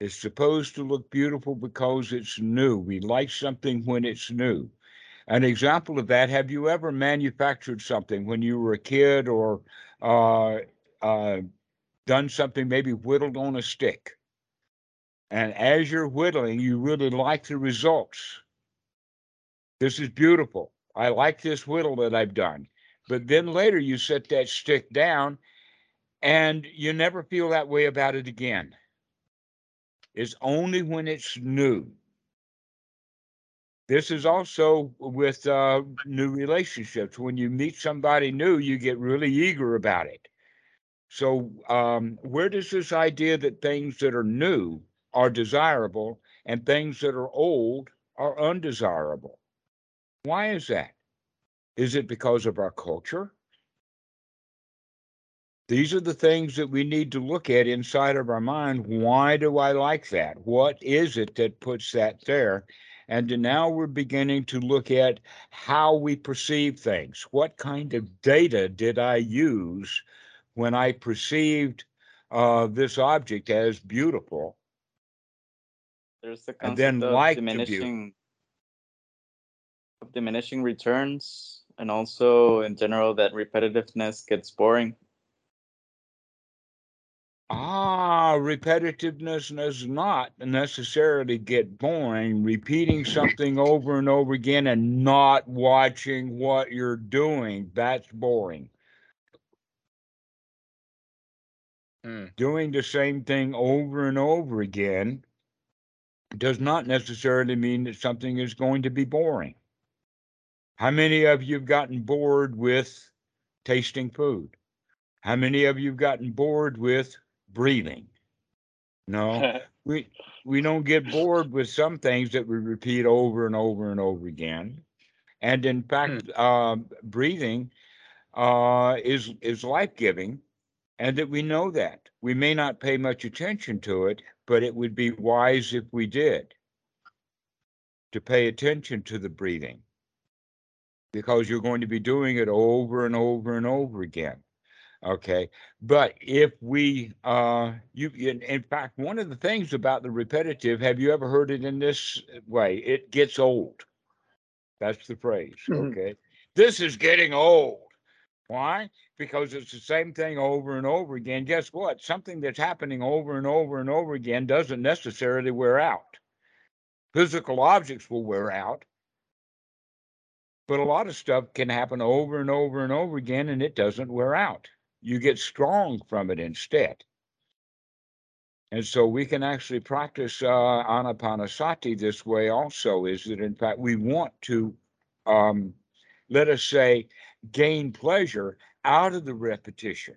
It's supposed to look beautiful because it's new. We like something when it's new. An example of that, have you ever manufactured something when you were a kid or uh, uh, done something, maybe whittled on a stick? And as you're whittling, you really like the results. This is beautiful. I like this whittle that I've done. But then later you set that stick down and you never feel that way about it again. It's only when it's new. This is also with uh, new relationships. When you meet somebody new, you get really eager about it. So, um, where does this idea that things that are new are desirable and things that are old are undesirable? Why is that? Is it because of our culture? These are the things that we need to look at inside of our mind. Why do I like that? What is it that puts that there? And now we're beginning to look at how we perceive things. What kind of data did I use when I perceived uh, this object as beautiful? There's the And then concept of like diminishing of diminishing returns, and also in general that repetitiveness gets boring. Ah, repetitiveness does not necessarily get boring. Repeating something over and over again and not watching what you're doing, that's boring. Hmm. Doing the same thing over and over again does not necessarily mean that something is going to be boring. How many of you have gotten bored with tasting food? How many of you have gotten bored with breathing? No, we we don't get bored with some things that we repeat over and over and over again. And in fact, um, breathing uh, is is life giving, and that we know that we may not pay much attention to it, but it would be wise if we did to pay attention to the breathing because you're going to be doing it over and over and over again. Okay. But if we, uh, you, in, in fact, one of the things about the repetitive, have you ever heard it in this way? It gets old. That's the phrase. Mhm. Okay. This is getting old. Why? Because it's the same thing over and over again. Guess what? Something that's happening over and over and over again doesn't necessarily wear out. Physical objects will wear out, but a lot of stuff can happen over and over and over again and it doesn't wear out. You get strong from it instead. And so we can actually practice uh, anapanasati this way also, is that in fact we want to, um, let us say, gain pleasure out of the repetition.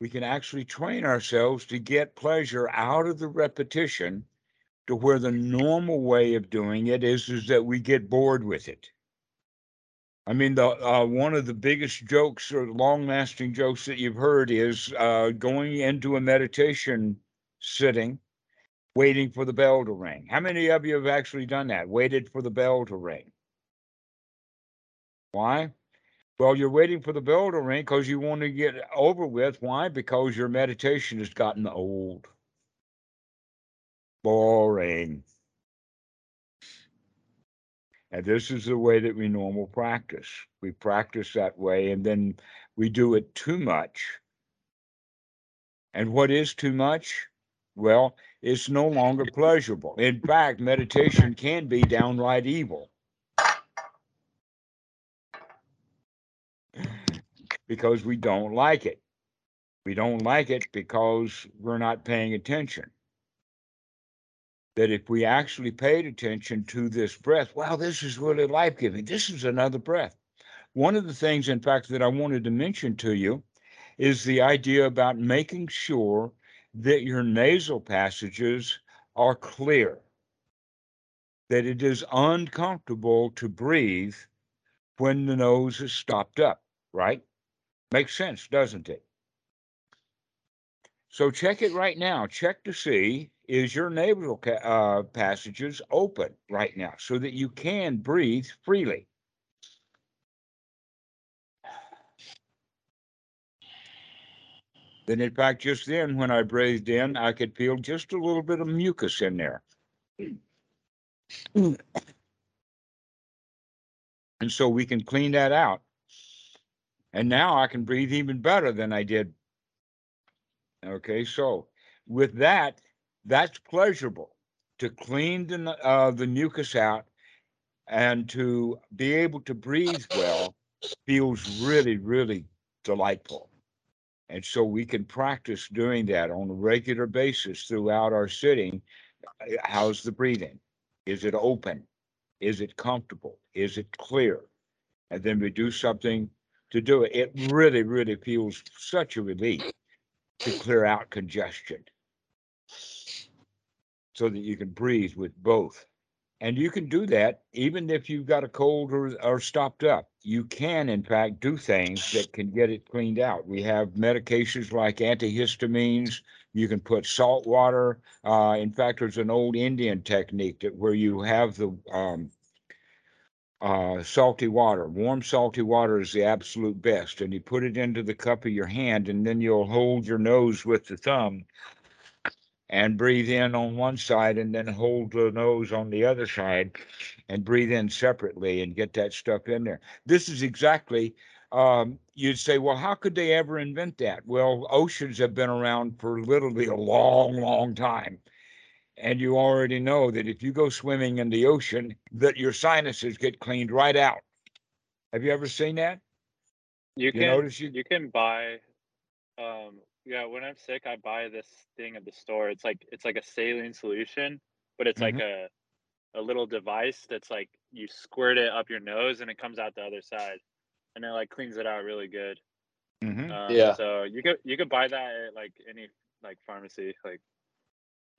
We can actually train ourselves to get pleasure out of the repetition to where the normal way of doing it is, is that we get bored with it. I mean, the uh, one of the biggest jokes or long-lasting jokes that you've heard is uh, going into a meditation sitting, waiting for the bell to ring. How many of you have actually done that? Waited for the bell to ring. Why? Well, you're waiting for the bell to ring because you want to get over with. Why? Because your meditation has gotten old, boring. And this is the way that we normal practice. We practice that way and then we do it too much. And what is too much? Well, it's no longer pleasurable. In fact, meditation can be downright evil. because we don't like it. We don't like it because we're not paying attention. That if we actually paid attention to this breath, wow, this is really life giving. This is another breath. One of the things, in fact, that I wanted to mention to you is the idea about making sure that your nasal passages are clear, that it is uncomfortable to breathe when the nose is stopped up, right? Makes sense, doesn't it? So check it right now. Check to see is your nasal uh, passages open right now so that you can breathe freely. Then, in fact, just then when I breathed in, I could feel just a little bit of mucus in there. And so we can clean that out. And now I can breathe even better than I did. Okay, so with that, that's pleasurable to clean the, uh, the mucus out and to be able to breathe well feels really, really delightful. And so we can practice doing that on a regular basis throughout our sitting. How's the breathing? Is it open? Is it comfortable? Is it clear? And then we do something to do it. It really, really feels such a relief to clear out congestion so that you can breathe with both. And you can do that even if you've got a cold or, or stopped up. You can, in fact, do things that can get it cleaned out. We have medications like antihistamines. You can put salt water. Uh, in fact, there's an old Indian technique that where you have the um, uh, salty water. Warm salty water is the absolute best. And you put it into the cup of your hand, and then you'll hold your nose with the thumb and breathe in on one side and then hold the nose on the other side and breathe in separately and get that stuff in there. This is exactly, um, you'd say, well, how could they ever invent that? Well, oceans have been around for literally a long, long time. And you already know that if you go swimming in the ocean, that your sinuses get cleaned right out. Have you ever seen that? You You can notice you- you can buy um yeah, when I'm sick I buy this thing at the store. It's like it's like a saline solution, but it's like a a little device that's like you squirt it up your nose and it comes out the other side. And it like cleans it out really good. Mhm. Um, Yeah. So you could you could buy that at like any like pharmacy. Like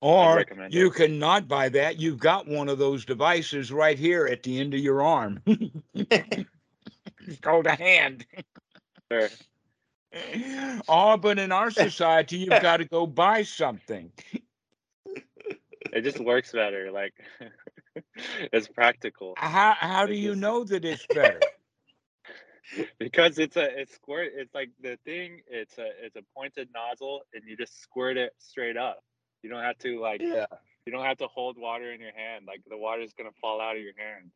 Or you it. cannot buy that. You've got one of those devices right here at the end of your arm. it's called a hand. sure. Oh, but in our society, you've got to go buy something. It just works better. Like it's practical. How how do you know that it's better? because it's a it's squirt it's like the thing it's a it's a pointed nozzle and you just squirt it straight up you don't have to like Yeah. you don't have to hold water in your hand like the water's gonna fall out of your hand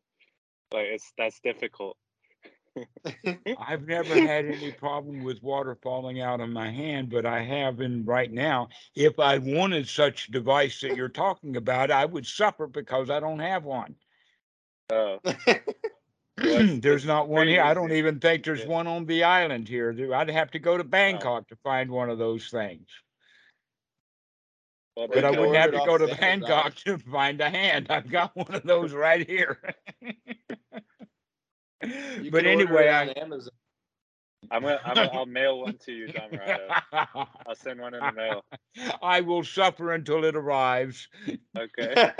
like it's that's difficult I've never had any problem with water falling out of my hand, but I have in right now. If I wanted such device that you're talking about, I would suffer because I don't have one. oh there's not one here. I don't even think there's Yeah. one on the island here. I'd have to go to Bangkok to find one of those things. well, But I wouldn't have to go to. Bangkok to find a hand. I've got one of those right here. You but can order anyway, it I on Amazon. i'm gonna I'm gonna, i'll mail one to you Dhammarato. i'll send one in the mail I will suffer until it arrives. okay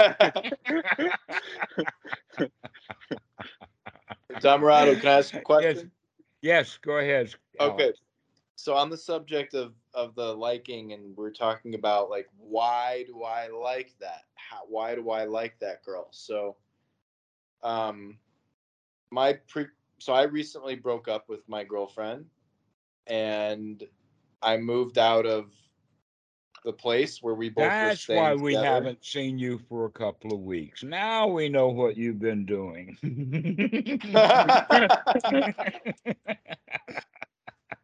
Dhammarato, can I ask a question? Yes, go ahead. Okay. Alex. So on the subject of of the liking, and we're talking about like why do I like that? How why do I like that girl? So, um, my pre so I recently broke up with my girlfriend, and I moved out of the place where we both were That's why we together. haven't seen you for a couple of weeks. Now we know what you've been doing.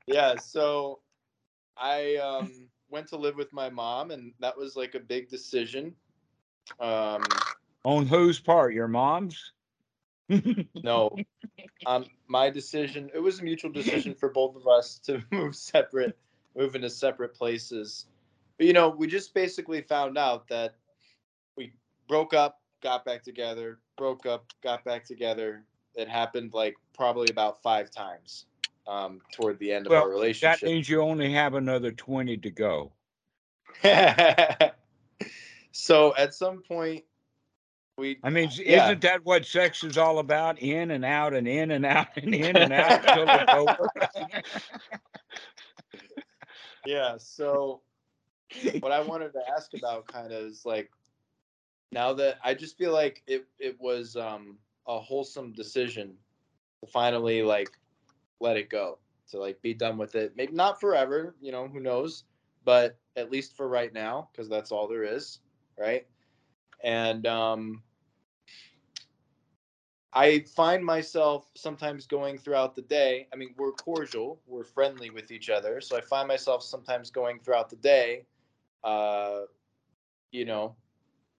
yeah so i um went to live with my mom and that was like a big decision um On whose part? Your mom's? No, um, my decision. It was a mutual decision for both of us to move separate, move into separate places. But you know, we just basically found out that we broke up, got back together, broke up, got back together. It happened like probably about five times um, toward the end of our relationship. That means you only have another twenty to go. so at some point, we. I mean, Yeah. isn't that what sex is all about? In and out and in and out and in and out until it's over. yeah so what i wanted to ask about kind of is like now that i just feel like it it was um a wholesome decision to finally like let it go to like be done with it maybe not forever you know who knows but at least for right now because that's all there is right and um I find myself sometimes going throughout the day. I mean, we're cordial, we're friendly with each other. So I find myself sometimes going throughout the day, uh, you know,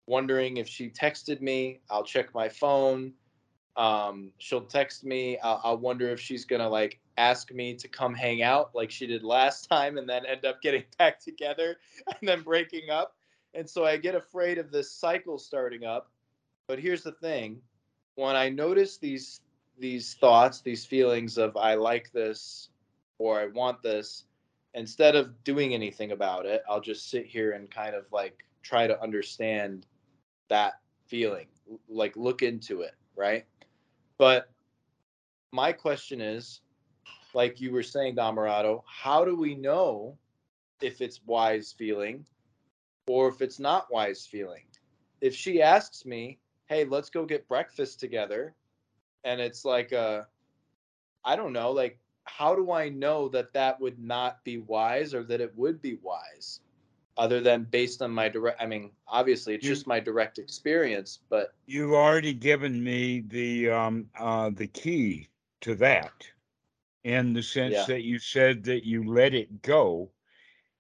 wondering if she texted me. I'll check my phone. Um, she'll text me. I'll, I'll wonder if she's going to like ask me to come hang out like she did last time and then end up getting back together and then breaking up. And so I get afraid of this cycle starting up. But here's the thing when I notice these these thoughts, these feelings of I like this or I want this, instead of doing anything about it, I'll just sit here and kind of like try to understand that feeling, like look into it, right? But my question is, like you were saying, Dhammarato, how do we know if it's wise feeling or if it's not wise feeling? If she asks me, hey, let's go get breakfast together. And it's like, uh, I don't know, like, how do I know that that would not be wise or that it would be wise? Other than based on my direct, I mean, obviously it's You- just my direct experience, but You've already given me the um uh the key to that in the sense Yeah. that you said that you let it go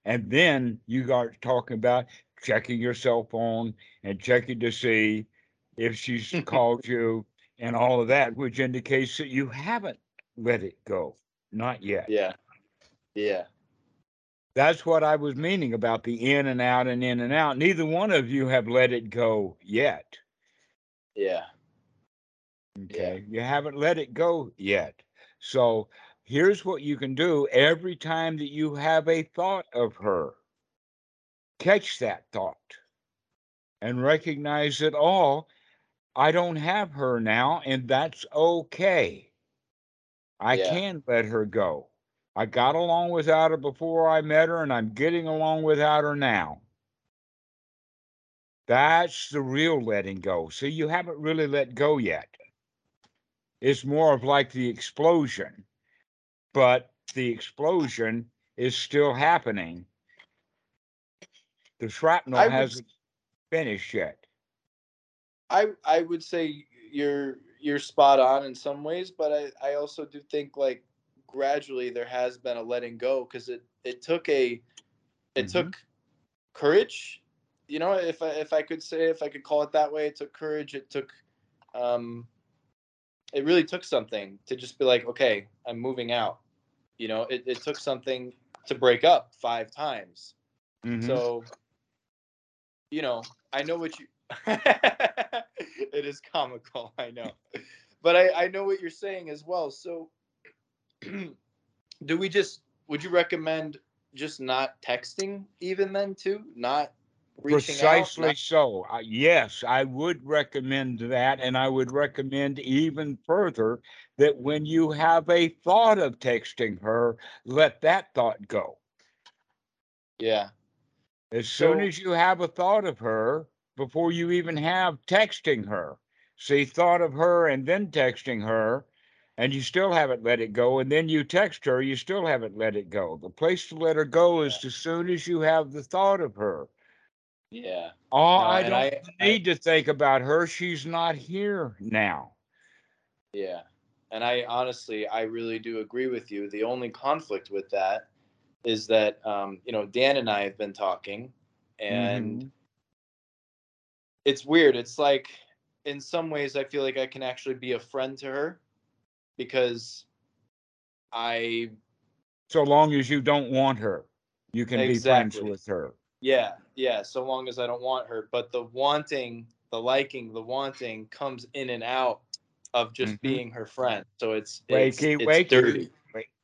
and then you got talking about checking your cell phone and checking to see if she's called you and all of that which indicates that you haven't let it go not yet. Yeah, yeah, that's what i was meaning about the in and out and in and out. Neither one of you have let it go yet. Yeah, Okay. You haven't let it go yet. So here's what you can do every time that you have a thought of her, catch that thought and recognize it oh, I don't have her now, and that's okay. I Yeah. can let her go. I got along without her before I met her, and I'm getting along without her now. That's the real letting go. See, you haven't really let go yet. It's more of like the explosion, but the explosion is still happening. The shrapnel I hasn't finished yet. I I would say you're you're spot on in some ways, but I I also do think like gradually there has been a letting go because it it took a it Mhm. took courage, you know, if I if I could say if I could call it that way, it took courage. It took um it really took something to just be like, okay, I'm moving out. You know, it, it took something to break up five times. Mhm. So, you know, I know what you. it is comical, I know, but I I know what you're saying as well. So, do we just? Would you recommend just not texting even then too? Not reaching Precisely out. not- so. Uh, yes, I would recommend that. And I would recommend even further that when you have a thought of texting her, let that thought go. yeah. As soon So- as you have a thought of her, before you even have texting her, see, thought of her and then texting her, and you still haven't let it go, and then you text her, you still haven't let it go. The place to let her go is as soon as you have the thought of her. Yeah. Oh, No, I don't I- I- need to think about her. She's not here now. Yeah. And I honestly, I really do agree with you. The only conflict with that is that, um, you know, Dan and I have been talking, and Mhm. It's weird. It's like in some ways I feel like I can actually be a friend to her because I So long as you don't want her, you can be friends with her. yeah, yeah, so long as I don't want her, but the wanting, the liking, the wanting comes in and out of just Mhm. being her friend. So it's it's, Wakey, it's wakey. dirty.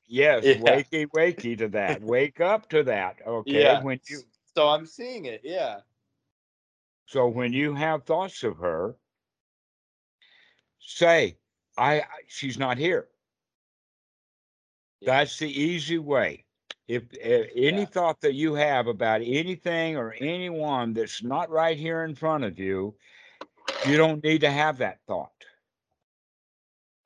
Yes, Yeah. wakey, wakey to that. Wake up to that. Okay. Yeah. When you So I'm seeing it, yeah. So when you have thoughts of her, say, I she's not here. Yeah. That's the easy way. If, uh any Yeah. thought that you have about anything or anyone that's not right here in front of you, you don't need to have that thought.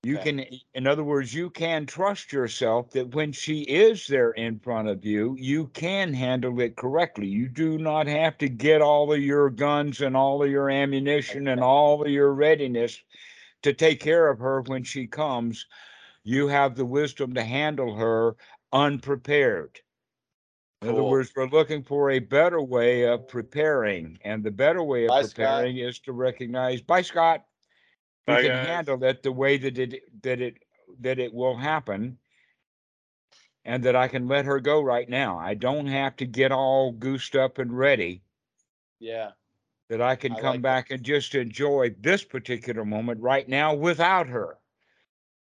You Okay. can, eh, in other words, you can trust yourself that when she is there in front of you, you can handle it correctly. You do not have to get all of your guns and all of your ammunition and all of your readiness to take care of her when she comes. You have the wisdom to handle her unprepared. In other words, we're looking for a better way of preparing, and the better way of Bye, Scott. preparing is to recognize. Bye, Scott. We Bye, can guys. handle it the way that it that it that it will happen, and that I can let her go right now. I don't have to get all goosed up and ready. Yeah. That I can I come like that. back and just enjoy this particular moment right now without her.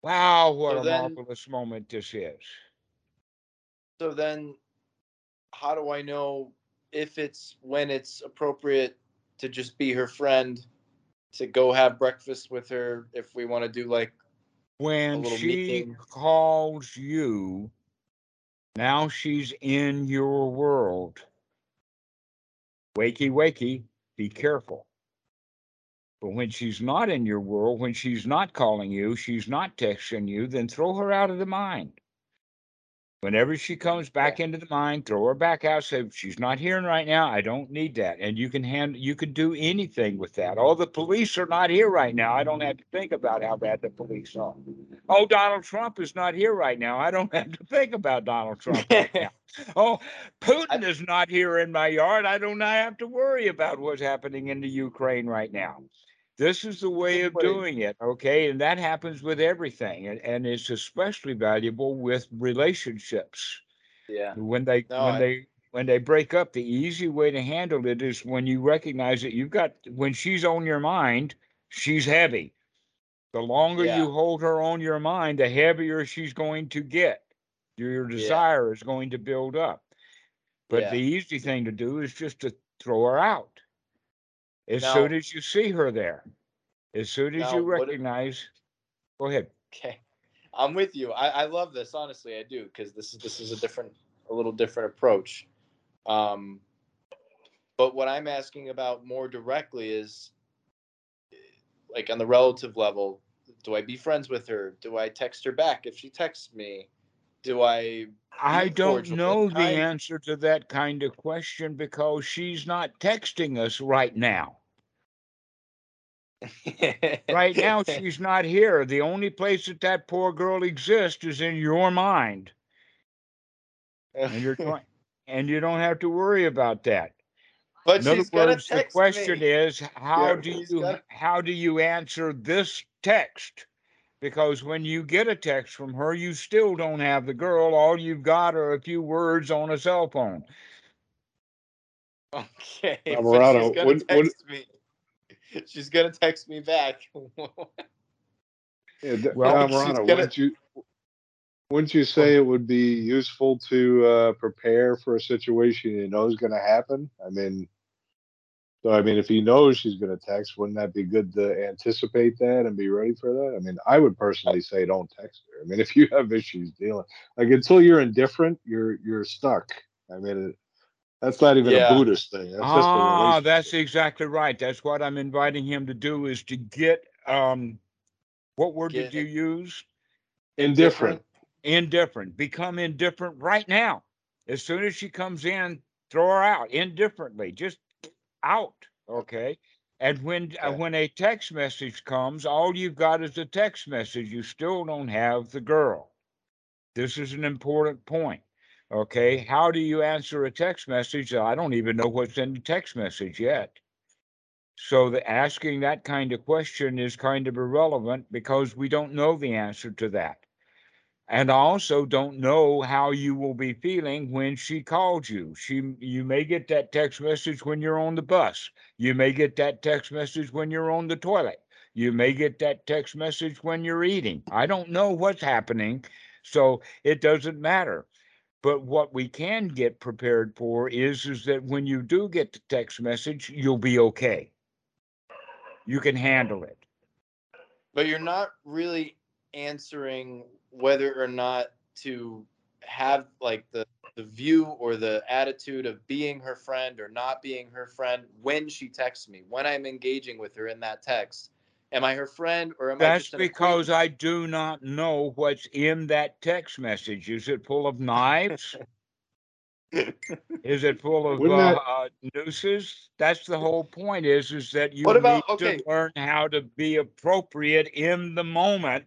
Wow, what So a then- marvelous moment this is. So then how do I know if it's when it's appropriate to just be her friend, to go have breakfast with her if we want to do like when she meeting. calls you, now she's in your world. Wakey, wakey, be careful. But when she's not in your world, when she's not calling you, she's not texting you, then throw her out of the mind. Whenever she comes back into the mind, throw her back out. Say she's not hearing right now. I don't need that, and you can hand. You can do anything with that. Oh, the police are not here right now. I don't have to think about how bad the police are. Oh, Donald Trump is not here right now. I don't have to think about Donald Trump right now. Oh, Putin is not here in my yard. I do not have to worry about what's happening in the Ukraine right now. This is the way of doing it, okay? And that happens with everything, and, and it's especially valuable with relationships. yeah. When they No, when I- they when they break up, the easy way to handle it is when you recognize that you've got when she's on your mind, she's heavy. The longer Yeah. you hold her on your mind, the heavier she's going to get. Your Yeah. desire is going to build up. But Yeah. the easy thing to do is just to throw her out. As Now- soon as you see her there, as soon as Now, you what if- recognize, go ahead. Okay. I'm with you. I, I love this, honestly, I do, because this is this is a different a little different approach. Um but what I'm asking about more directly is like on the relative level, do I be friends with her? Do I text her back if she texts me? Do I I don't know the answer to that kind of question because she's not texting us right now. Right now, she's not here. The only place that that poor girl exists is in your mind, and you're trying, and you don't have to worry about that. but In other words, the question me. is, how Yeah, do you gotta- how do you answer this text? Because when you get a text from her, you still don't have the girl. All you've got are a few words on a cell phone. Okay, Now, but Morano, she's gonna what- what- text me. She's gonna text me back. Yeah, D- Well, Don she's Morano, gonna- wouldn't you wouldn't you say it would be useful to uh, prepare for a situation you know is going to happen? I mean, so I mean, if he knows she's going to text, wouldn't that be good to anticipate that and be ready for that? I mean, I would personally say don't text her. I mean, if you have issues dealing, like until you're indifferent, you're you're stuck. I mean, it, that's not even Yeah. a Buddhist thing. That's ah, relationship. that's exactly right. That's what I'm inviting him to do is to get um what word Get did you use? indifferent. Indifferent. Become indifferent right now. As soon as she comes in, throw her out indifferently. Just out. Okay. And when uh, when a text message comes, all you've got is a text message. You still don't have the girl. This is an important point. Okay. How do you answer a text message? I don't even know what's in the text message yet. So the asking that kind of question is kind of irrelevant because we don't know the answer to that. And I also don't know how you will be feeling when she called you. She you may get that text message when you're on the bus. You may get that text message when you're on the toilet. You may get that text message when you're eating. I don't know what's happening, so it doesn't matter. But what we can get prepared for is is that when you do get the text message, you'll be okay. You can handle it. but you're not really answering whether or not to have like the the view or the attitude of being her friend or not being her friend when she texts me when i'm engaging with her in that text am i her friend or am i That's because acquaintance? I do not know what's in that text message. Is it full of knives? Is it full of uh, that- uh, nooses? That's the whole point. Is is that you What about- need okay. to learn how to be appropriate in the moment.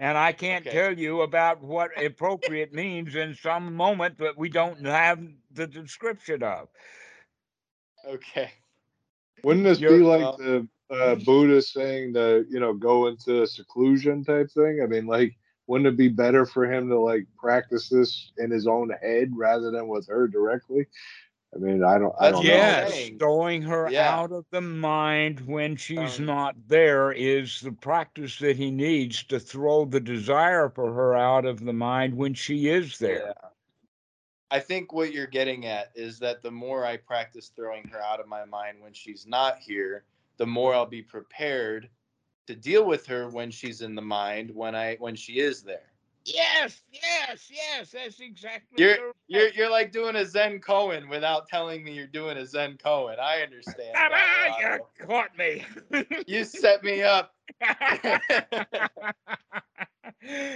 And I can't Okay. tell you about what appropriate means in some moment that we don't have the description of. okay Wouldn't this You're- be like well- the uh, Buddha saying to you know go into seclusion type thing? I mean, like, wouldn't it be better for him to like practice this in his own head rather than with her directly? I mean, I don't, I don't what know. Yes, throwing her Yeah. out of the mind when she's Um, not there is the practice that he needs to throw the desire for her out of the mind when she is there. Yeah. I think what you're getting at is that the more I practice throwing her out of my mind when she's not here, the more I'll be prepared to deal with her when she's in the mind when I when she is there. Yes, yes, yes, that's exactly You're correct. you're you're like doing a Zen koan without telling me you're doing a Zen koan. I understand. Ah, you caught me. You set me up.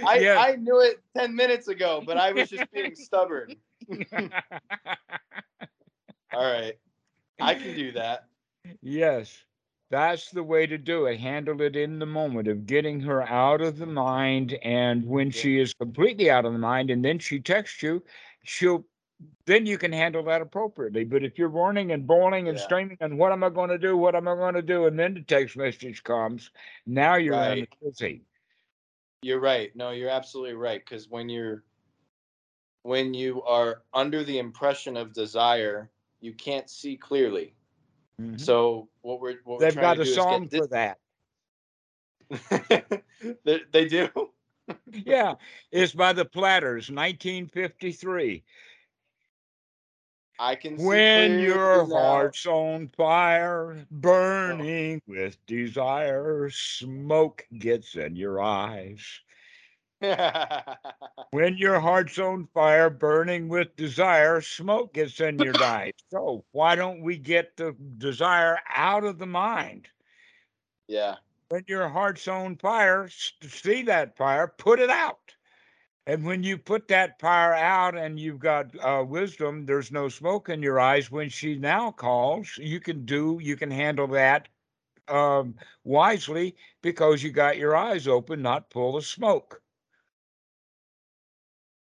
I, Yes. I knew it 10 minutes ago, but I was just being stubborn. All right. I can do that. Yes, that's the way to do it. Handle it in the moment of getting her out of the mind. And when Yeah. she is completely out of the mind and then she texts you, she'll then you can handle that appropriately. But if you're warning and bawling and Yeah. screaming and what am I going to do? What am I going to do? And then the text message comes, now you're in a Right. tizzy. You're right. No, you're absolutely right. Because when you're when you are under the impression of desire, you can't see clearly. Mhm. So what we're what They've we're got to a song for that. they, they do. Yeah, it's by the Platters, 1953. I can see When your heart's on fire, burning with desire, smoke gets in your eyes. When your heart's on fire, burning with desire, smoke gets in your eyes. So why don't we get the desire out of the mind? yeah. When your heart's on fire, see that fire, put it out. And when you put that fire out and you've got uh, wisdom, there's no smoke in your eyes. When she now calls, you can do, you can handle that um, wisely because you got your eyes open, not full of smoke.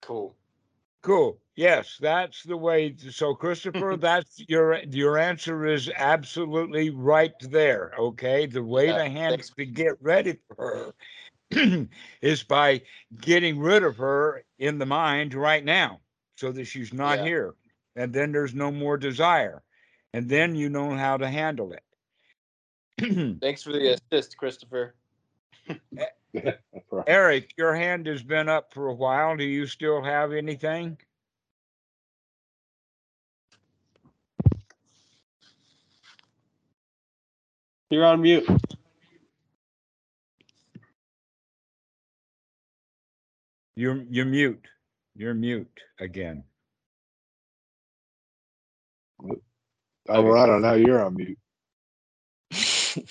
Cool. Cool. Yes, that's the way. to- So, Christopher, that's your your answer is absolutely right there. Okay, the way to handle to get ready for her is by getting rid of her in the mind right now, so that she's not Yeah. here, and then there's no more desire, and then you know how to handle it. Thanks for the assist, Christopher. Eh, No problem. Eric, your hand has been up for a while. Do you still have anything? You're on mute. You're you're mute. You're mute again. I don't know. you're on mute.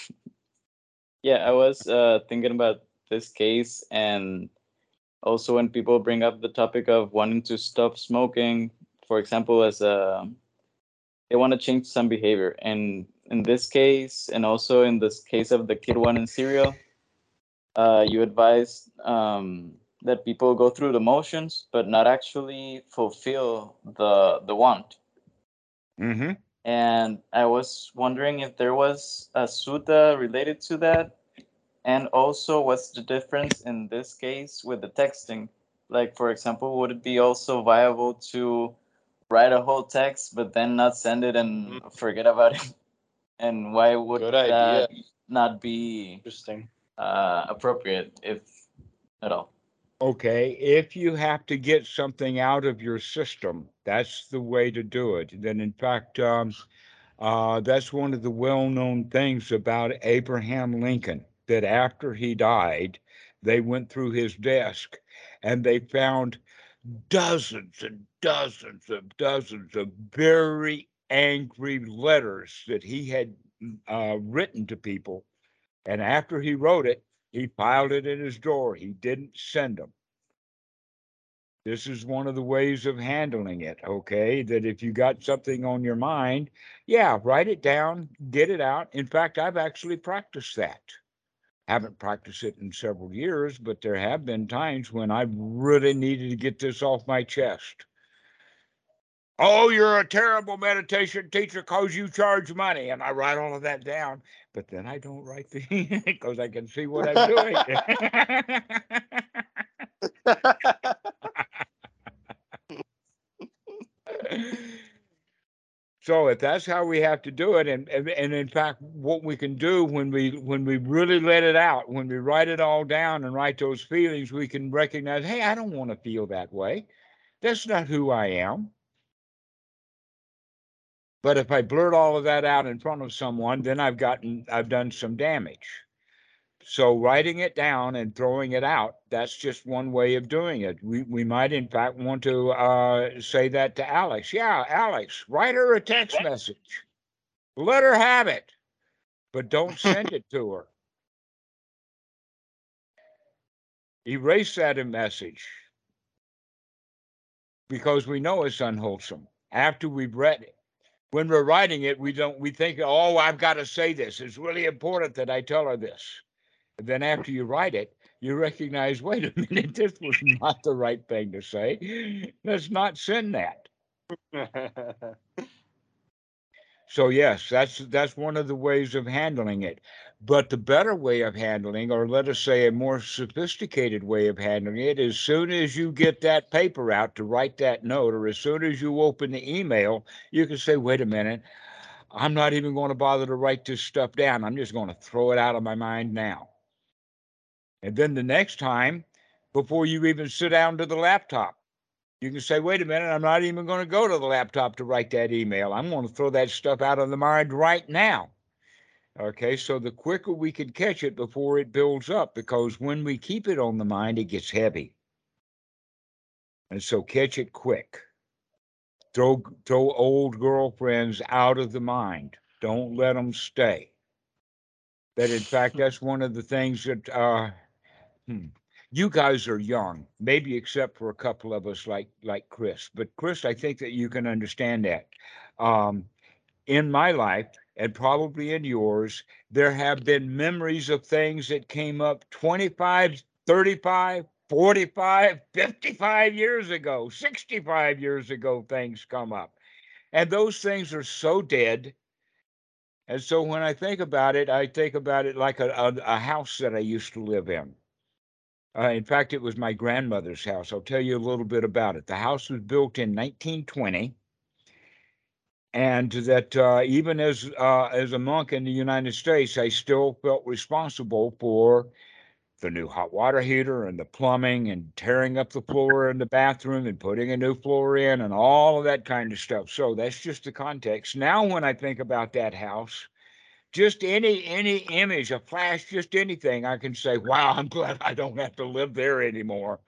yeah, I was uh, thinking about this case, and also when people bring up the topic of wanting to stop smoking, for example, as a they want to change some behavior, and in this case, and also in this case of the kid one in Serial, uh, you advise um, that people go through the motions, but not actually fulfill the the want Mm-hmm. and I was wondering if there was a sutta related to that, and also what's the difference in this case with the texting? Like, for example, would it be also viable to write a whole text but then not send it and forget about it? And why would Good that idea. not be Interesting. uh, appropriate, if at all? Okay, if you have to get something out of your system, that's the way to do it. Then, in fact, um, uh, that's one of the well-known things about Abraham Lincoln, that after he died, they went through his desk and they found dozens and dozens of dozens of very angry letters that he had uh, written to people. And after he wrote it, he filed it in his drawer. He didn't send them. This is one of the ways of handling it, okay? That if you got something on your mind, yeah, write it down, get it out. In fact, I've actually practiced that. Haven't practiced it in several years, but there have been times when I really needed to get this off my chest. Oh, you're a terrible meditation teacher because you charge money. And I write all of that down, but then I don't write the because I can see what I'm doing. so if that's how we have to do it, and, and in fact, what we can do when we when we really let it out, when we write it all down and write those feelings, we can recognize, hey, I don't want to feel that way. That's not who I am. But if I blurt all of that out in front of someone, then I've gotten I've done some damage. So writing it down and throwing it out, that's just one way of doing it. We we might in fact want to uh, say that to Alex. Yeah, Alex, write her a text message. Let her have it, but don't send it to her. Erase that message because we know it's unwholesome after we've read it when we're writing it, we don't we think, oh, I've got to say this. It's really important that I tell her this. Then after you write it, you recognize, wait a minute, this was not the right thing to say. Let's not send that. So yes, that's that's one of the ways of handling it. But the better way of handling, or let us say a more sophisticated way of handling it, as soon as you get that paper out to write that note, or as soon as you open the email, you can say, wait a minute, I'm not even going to bother to write this stuff down. I'm just going to throw it out of my mind now. And then the next time, before you even sit down to the laptop, you can say, wait a minute, I'm not even going to go to the laptop to write that email. I'm going to throw that stuff out of the mind right now. Okay, so the quicker we can catch it before it builds up, because when we keep it on the mind, it gets heavy. And so catch it quick. Throw throw old girlfriends out of the mind. Don't let them stay. That in fact, that's one of the things that uh, hmm, you guys are young, maybe except for a couple of us like like Chris. But Chris, I think that you can understand that. Um, in my life, and probably in yours, there have been memories of things that came up 25, 35, 45, 55 years ago, 65 years ago, things come up. And those things are so dead. And so when I think about it, I think about it like a, a, a house that I used to live in. Uh, in fact, it was my grandmother's house. I'll tell you a little bit about it. The house was built in 1920 and that uh, even as uh, as a monk in the United States, I still felt responsible for the new hot water heater and the plumbing and tearing up the floor in the bathroom and putting a new floor in and all of that kind of stuff. So that's just the context. Now, when I think about that house, just any any image, a flash, just anything, I can say, "Wow, I'm glad I don't have to live there anymore."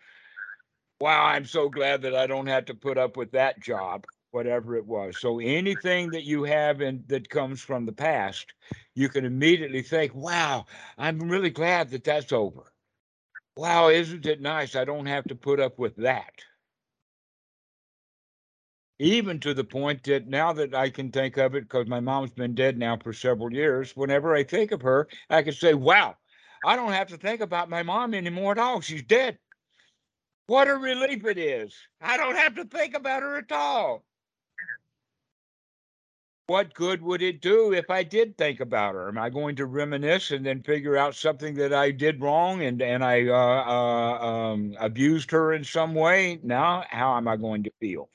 Wow, I'm so glad that I don't have to put up with that job whatever it was. So anything that you have and that comes from the past, you can immediately think, wow, I'm really glad that that's over. Wow, isn't it nice? I don't have to put up with that. Even to the point that now that I can think of it, because my mom's been dead now for several years, whenever I think of her, I can say, wow, I don't have to think about my mom anymore at all. She's dead. What a relief it is. I don't have to think about her at all. what good would it do if I did think about her? Am I going to reminisce and then figure out something that I did wrong and and I uh, uh, um, abused her in some way? Now, how am I going to feel?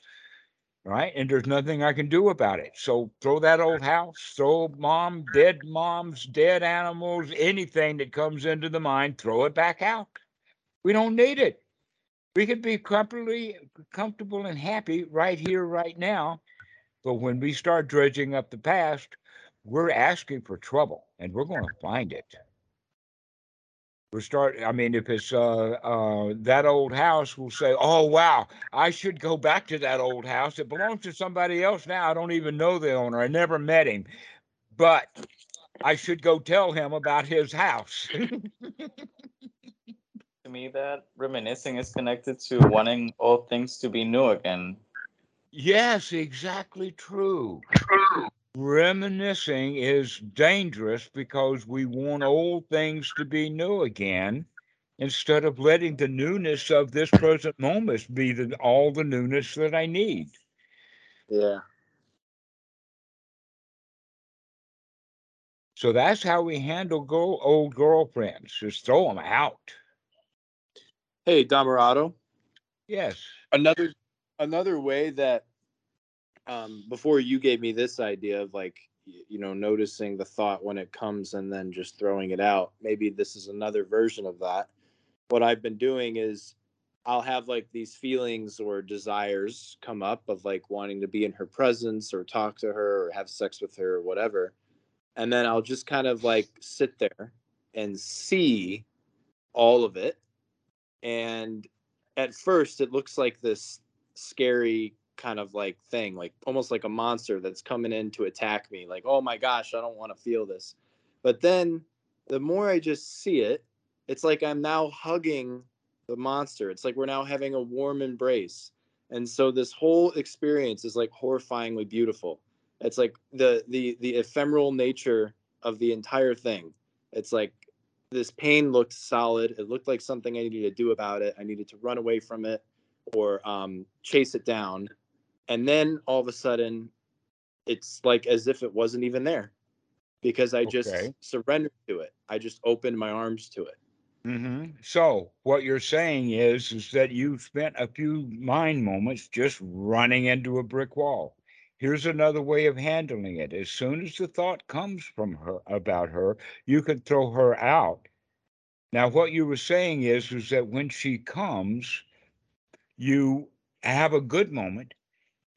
Right, and there's nothing I can do about it. So throw that old house, throw mom, dead moms, dead animals, anything that comes into the mind, throw it back out. We don't need it. We could be comfortably comfortable and happy right here, right now but when we start dredging up the past, we're asking for trouble and we're going to find it. We're start. I mean, if it's uh, uh, that old house, we'll say, "Oh wow, I should go back to that old house. It belongs to somebody else now. I don't even know the owner. I never met him, but I should go tell him about his house." to me, that reminiscing is connected to wanting all things to be new again. Yes, exactly true. True. Reminiscing is dangerous because we want old things to be new again instead of letting the newness of this present moment be the, all the newness that I need. Yeah. So that's how we handle go, old girlfriends. Just throw them out. Hey, Dhammarato. Yes. Another another way that um, before you gave me this idea of like you know noticing the thought when it comes and then just throwing it out maybe this is another version of that. What i've been doing is i'll have like these feelings or desires come up of like wanting to be in her presence or talk to her or have sex with her or whatever. And then i'll just kind of like sit there and see all of it. And at first it looks like this scary kind of like thing, like almost like a monster that's coming in to attack me. Like, oh my gosh, I don't want to feel this. But then the more I just see it, it's like I'm now hugging the monster. It's like we're now having a warm embrace. And so this whole experience is like horrifyingly beautiful. It's like the the the ephemeral nature of the entire thing. It's like this pain looked solid. It looked like something I needed to do about it. I needed to run away from it or um, chase it down and then all of a sudden it's like as if it wasn't even there because i just okay. surrendered to it. I just opened my arms to it. Mm-hmm. so what you're saying is is that you spent a few mind moments just running into a brick wall. Here's another way of handling it. As soon as the thought comes from her about her you can throw her out. Now what you were saying is is that when she comes you have a good moment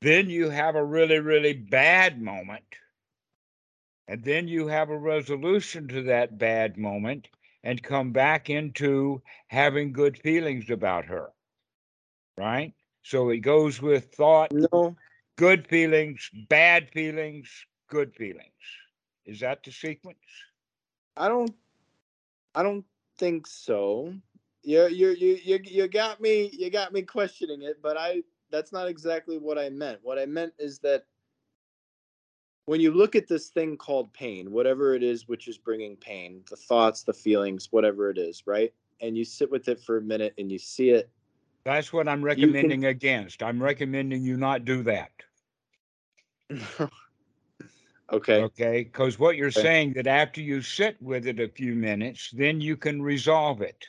then you have a really, really bad moment. And then you have a resolution to that bad moment and come back into having good feelings about her. Right? So it goes with thought, no. good feelings, bad feelings, good feelings. Is that the sequence? I don't I don't think so. You you you you you got me you got me questioning it, but I that's not exactly what I meant. What I meant is that when you look at this thing called pain, whatever it is which is bringing pain, the thoughts, the feelings, whatever it is, right? And you sit with it for a minute and you see it. That's what I'm recommending can... against. I'm recommending you not do that. okay. Okay. Because what you're okay. saying that after you sit with it a few minutes, then you can resolve it.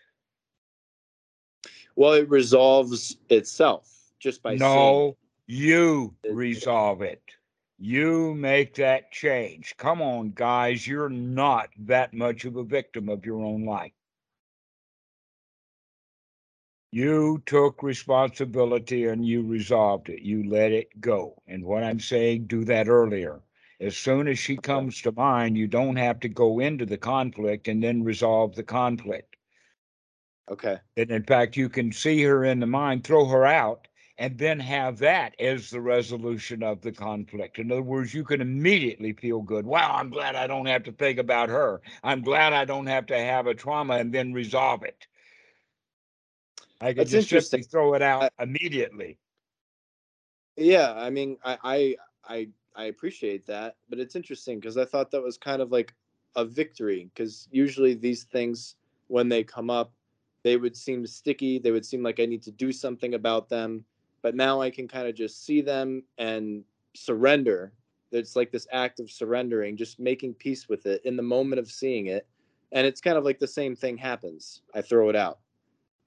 Well, it resolves itself just by no you resolve it. You make that change. Come on guys you're not that much of a victim of your own life. You took responsibility and you resolved it. You let it go. And what i'm saying do that earlier. As soon as she comes to mind you don't have to go into the conflict and then resolve the conflict. Okay. And in fact you can see her in the mind throw her out and then have that as the resolution of the conflict. In other words, you can immediately feel good. Wow, I'm glad I don't have to think about her. I'm glad I don't have to have a trauma and then resolve it. I can That's just simply throw it out I, immediately. Yeah, I mean, I, I I I appreciate that, but it's interesting because I thought that was kind of like a victory because usually these things when they come up, they would seem sticky. They would seem like I need to do something about them but now I can kind of just see them and surrender it's like this act of surrendering just making peace with it in the moment of seeing it and it's kind of like the same thing happens i throw it out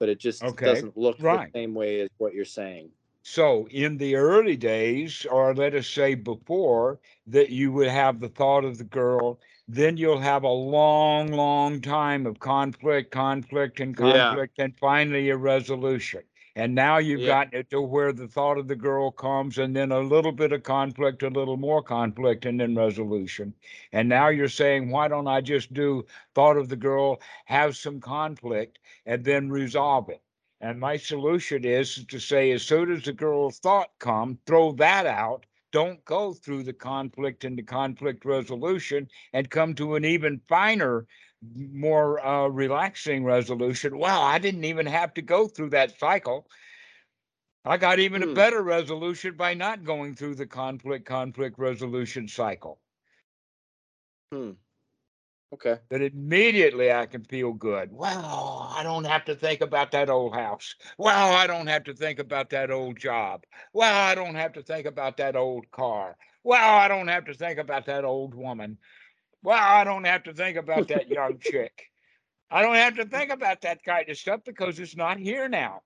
but it just Okay, doesn't look right. the same way as what you're saying So in the early days, or let us say before, that you would have the thought of the girl, then you'll have a long, long time of conflict, conflict, and Yeah. conflict, and finally a resolution. And now you've Yeah. gotten it to where the thought of the girl comes, and then a little bit of conflict, a little more conflict, and then resolution. And now you're saying, why don't I just do thought of the girl, have some conflict, and then resolve it? And my solution is to say, as soon as the girl's thought come, throw that out. Don't go through the conflict and the conflict resolution and come to an even finer, more uh, relaxing resolution. Wow, I didn't even have to go through that cycle. I got even a Hmm. better resolution by not going through the conflict conflict resolution cycle. Hmm. Okay that immediately I can feel good. Well, I don't have to think about that old house. Well, I don't have to think about that old job. Well, I don't have to think about that old car. Well, I don't have to think about that old woman. Well, I don't have to think about that young chick. I don't have to think about that kind of stuff because it's not here now.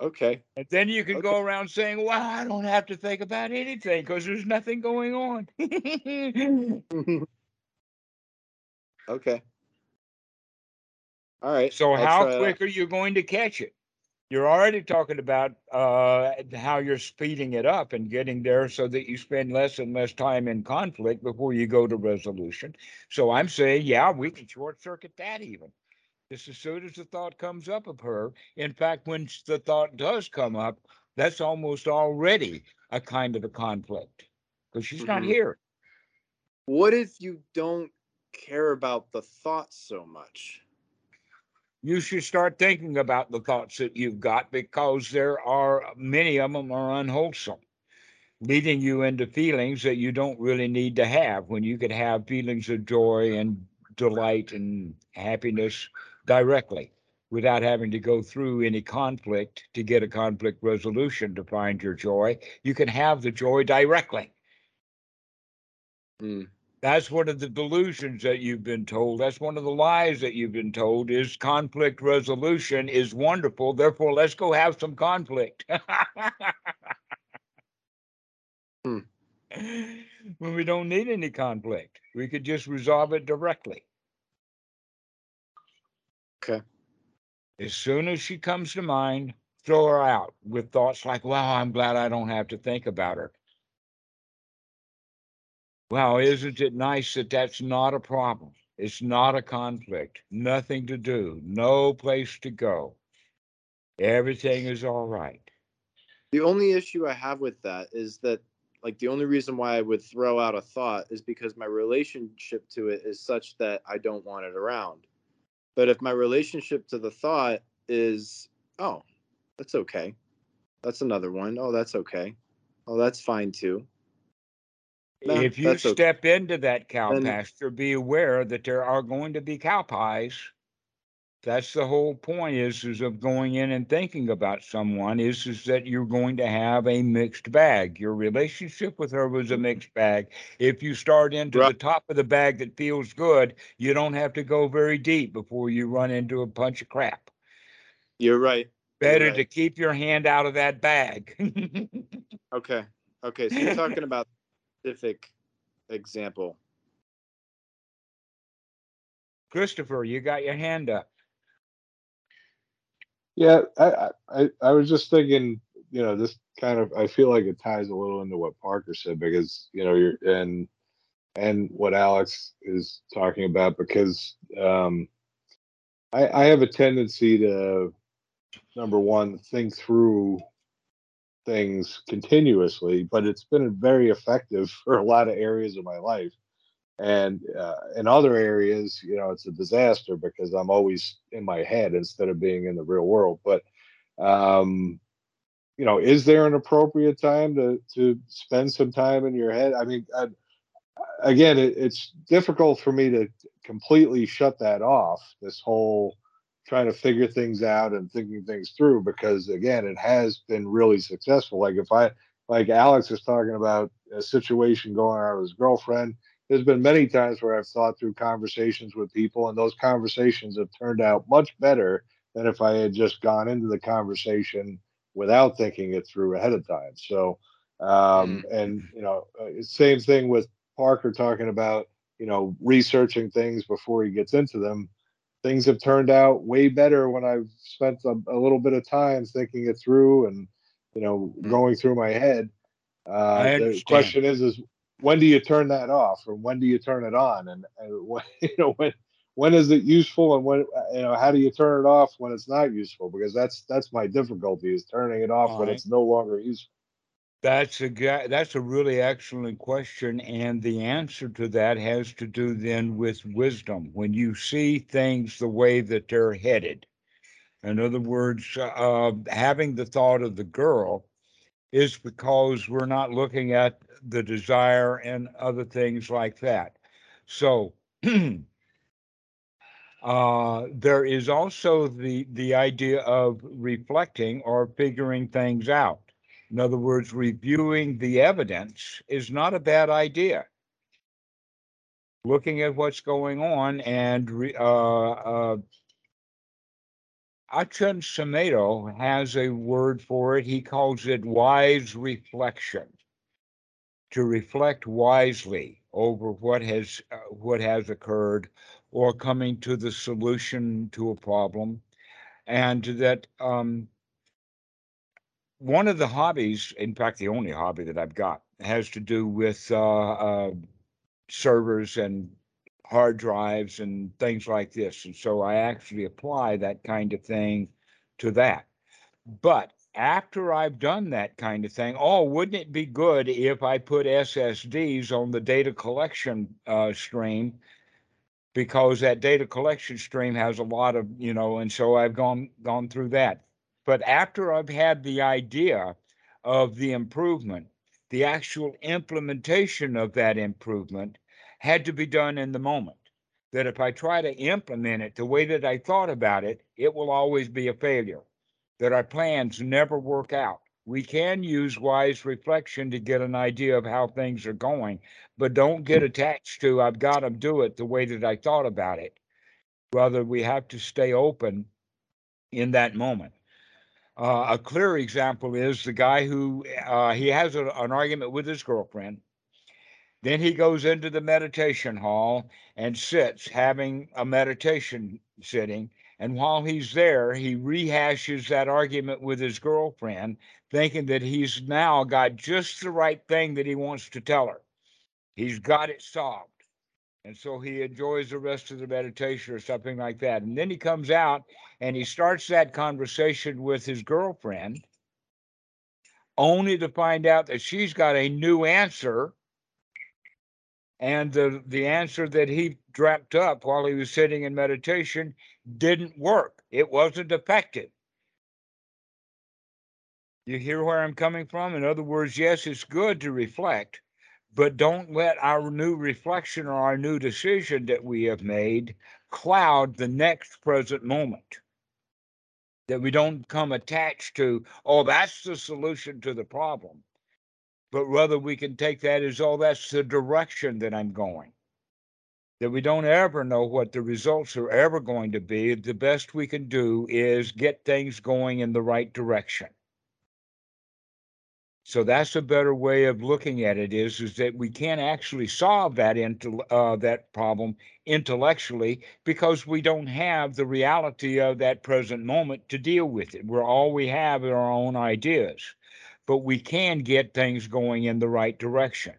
okay And then you can Okay. go around saying, Well, I don't have to think about anything because there's nothing going on. Mm-hmm. okay all right So I'll how quick are you going to catch it? You're already talking about uh, how you're speeding it up and getting there so that you spend less and less time in conflict before you go to resolution. So I'm saying, yeah, we can short circuit that even. Just as soon as the thought comes up of her. In fact, when the thought does come up, that's almost already a kind of a conflict because she's not Mhm. here. what if you don't care about the thoughts so much you should start thinking about the thoughts that you've got because there are many of them are unwholesome leading you into feelings that you don't really need to have when you could have feelings of joy and delight and happiness directly without having to go through any conflict to get a conflict resolution to find your joy you can have the joy directly Hmm. That's one of the delusions that you've been told. That's one of the lies that you've been told is conflict resolution is wonderful. Therefore, let's go have some conflict. Hmm. When we don't need any conflict, we could just resolve it directly. Okay. As soon as she comes to mind, throw her out with thoughts like, wow, I'm glad I don't have to think about her. Wow, isn't it nice that that's not a problem? It's not a conflict, nothing to do, no place to go. Everything is all right. The only issue I have with that is that, like, the only reason why I would throw out a thought is because my relationship to it is such that I don't want it around. But if my relationship to the thought is, oh, that's okay. That's another one. Oh, that's okay. Oh, that's fine too. No, if you that's okay. step into that cow Then- pasture, be aware that there are going to be cow pies. That's the whole point is, is of going in and thinking about someone is, is that you're going to have a mixed bag. Your relationship with her was a mm-hmm. mixed bag. If you start into the top of the bag that feels good, you don't have to go very deep before you run into a bunch of crap. You're right. Better right. to keep your hand out of that bag. Okay. Okay. So you're talking about specific example. Christopher, you got your hand up. Yeah, I, I- I, I was just thinking, you know, this kind of, I feel like it ties a little into what Parker said because, you know, you're, and, and what Alex is talking about because, um, I, I have a tendency to, number one, think through things continuously, but it's been very effective for a lot of areas of my life. And uh, in other areas, you know, it's a disaster because I'm always in my head instead of being in the real world. But um, you know, is there an appropriate time to to spend some time in your head? I mean, I, again, it, it's difficult for me to completely shut that off. This whole trying to figure things out and thinking things through because again, it has been really successful. Like if I like Alex is talking about a situation going on with his girlfriend. There's been many times where I've thought through conversations with people, and those conversations have turned out much better than if I had just gone into the conversation without thinking it through ahead of time. So, um, and you know, uh, same thing with Parker talking about you know researching things before he gets into them. Things have turned out way better when I've spent a, a little bit of time thinking it through and you know Mm. going through my head. Uh, the question is, is when do you turn that off, or when do you turn it on, and, and when, you know when when is it useful, and when you know how do you turn it off when it's not useful? Because that's that's my difficulty is turning it off when Alright. it's no longer useful. That's a that's a really excellent question, and the answer to that has to do then with wisdom. When you see things the way that they're headed, in other words, uh, having the thought of the girl is because we're not looking at the desire and other things like that. So. Uh, there is also the the idea of reflecting or figuring things out. In other words, reviewing the evidence is not a bad idea. Looking at what's going on and re, uh, uh, Achan has a word for it. He calls it wise reflection. To reflect wisely over what has uh, what has occurred, or coming to the solution to a problem, and that um, one of the hobbies, in fact, the only hobby that I've got, has to do with uh, uh, servers and hard drives and things like this. And so I actually apply that kind of thing to that. But after I've done that kind of thing, oh, wouldn't it be good if I put SSDs on the data collection uh, stream? Because that data collection stream has a lot of, you know, and so I've gone gone through that. But after I've had the idea of the improvement, the actual implementation of that improvement had to be done in the moment. That if I try to implement it the way that I thought about it, it will always be a failure. That our plans never work out. We can use wise reflection to get an idea of how things are going, but don't get hmm. attached to, I've got to do it the way that I thought about it. Rather, we have to stay open in that moment. Uh, a clear example is the guy who uh, he has a, an argument with his girlfriend. Then he goes into the meditation hall and sits having a meditation sitting. And while he's there, he rehashes that argument with his girlfriend, thinking that he's now got just the right thing that he wants to tell her. He's got it solved. And so he enjoys the rest of the meditation or something like that. And then he comes out and he starts that conversation with his girlfriend, only to find out that she's got a new answer. And the, the answer that he dreamt up while he was sitting in meditation didn't work. It wasn't effective. You hear where I'm coming from? In other words, yes, it's good to reflect, but don't let our new reflection or our new decision that we have made cloud the next present moment. That we don't come attached to, oh, that's the solution to the problem, but rather we can take that as, oh, that's the direction that I'm going. That we don't ever know what the results are ever going to be. The best we can do is get things going in the right direction. So that's a better way of looking at it is, is that we can't actually solve that into uh, that problem intellectually because we don't have the reality of that present moment to deal with it. We're all we have are our own ideas, but we can get things going in the right direction.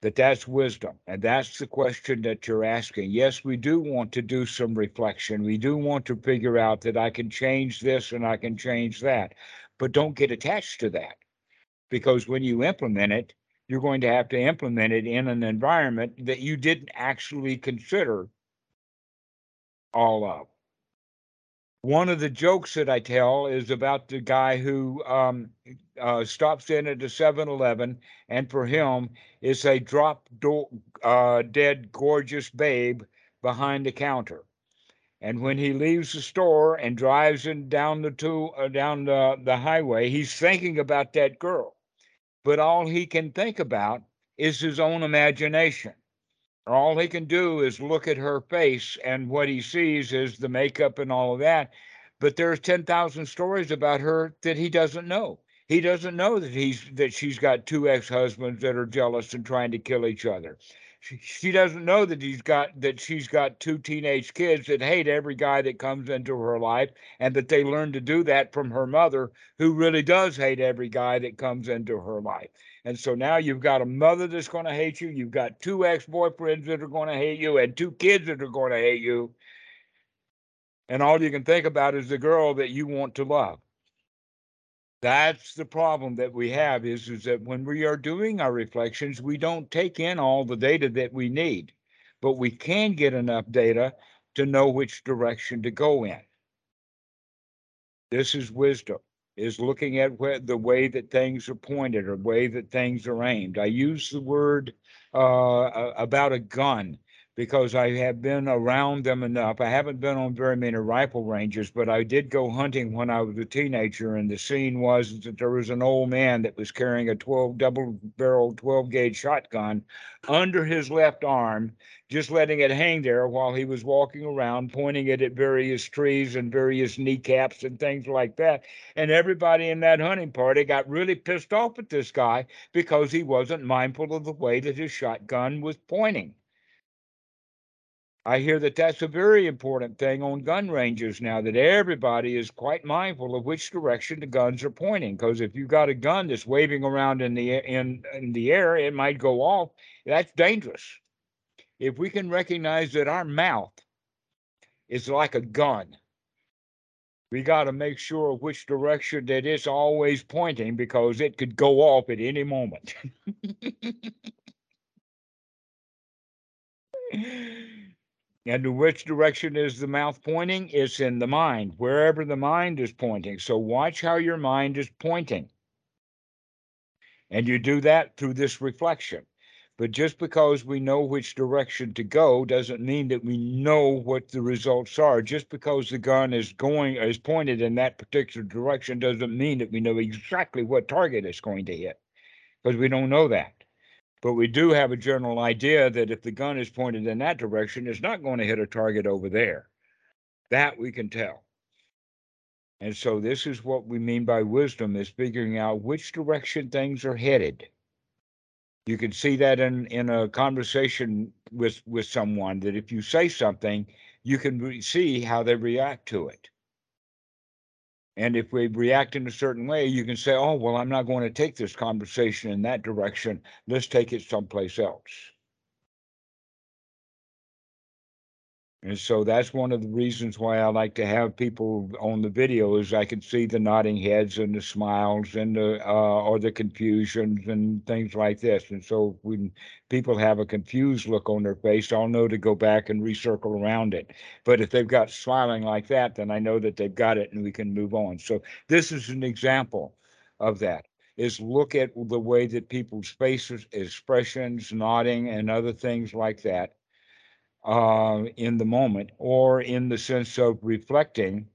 That that's wisdom, and that's the question that you're asking. Yes, we do want to do some reflection. We do want to figure out that I can change this and I can change that, but don't get attached to that because when you implement it, you're going to have to implement it in an environment that you didn't actually consider all of. One of the jokes that I tell is about the guy who um, uh, stops in at a 7 Eleven, and for him, it's a drop do- uh, dead gorgeous babe behind the counter. And when he leaves the store and drives in down the two, uh, down the, the highway, he's thinking about that girl but all he can think about is his own imagination. All he can do is look at her face, and what he sees is the makeup and all of that. But there's 10,000 stories about her that he doesn't know. He doesn't know that he's that she's got two ex-husbands that are jealous and trying to kill each other. She, doesn't know that he's got that she's got two teenage kids that hate every guy that comes into her life and that they learn to do that from her mother who really does hate every guy that comes into her life. And so now you've got a mother that's going to hate you, you've got two ex-boyfriends that are going to hate you and two kids that are going to hate you. And all you can think about is the girl that you want to love. That's the problem that we have is, is that when we are doing our reflections, we don't take in all the data that we need, but we can get enough data to know which direction to go in. This is wisdom, is looking at where, the way that things are pointed or way that things are aimed. I use the word uh, about a gun because I have been around them enough. I haven't been on very many rifle ranges, but I did go hunting when I was a teenager, and the scene was that there was an old man that was carrying a 12 double barrel 12 gauge shotgun under his left arm, just letting it hang there while he was walking around, pointing it at various trees and various kneecaps and things like that. And everybody in that hunting party got really pissed off at this guy because he wasn't mindful of the way that his shotgun was pointing. I hear that that's a very important thing on gun ranges now, that everybody is quite mindful of which direction the guns are pointing. Because if you've got a gun that's waving around in the in, in the air, it might go off. That's dangerous. If we can recognize that our mouth is like a gun, we got to make sure which direction that it's always pointing because it could go off at any moment. And which direction is the mouth pointing? It's in the mind, wherever the mind is pointing. So watch how your mind is pointing. And you do that through this reflection. But just because we know which direction to go doesn't mean that we know what the results are. Just because the gun is going is pointed in that particular direction doesn't mean that we know exactly what target it's going to hit. Because we don't know that. But we do have a general idea that if the gun is pointed in that direction, it's not going to hit a target over there. That we can tell. And so this is what we mean by wisdom is figuring out which direction things are headed. You can see that in, in a conversation with, with someone that if you say something, you can see how they react to it. And if we react in a certain way, you can say, oh, well, I'm not going to take this conversation in that direction. Let's take it someplace else. And so that's one of the reasons why I like to have people on the video is I can see the nodding heads and the smiles and the uh, or the confusions and things like this. And so when people have a confused look on their face, I'll know to go back and recircle around it. But if they've got smiling like that, then I know that they've got it and we can move on. So this is an example of that is look at the way that people's faces, expressions, nodding, and other things like that uh, in the moment, or in the sense of reflecting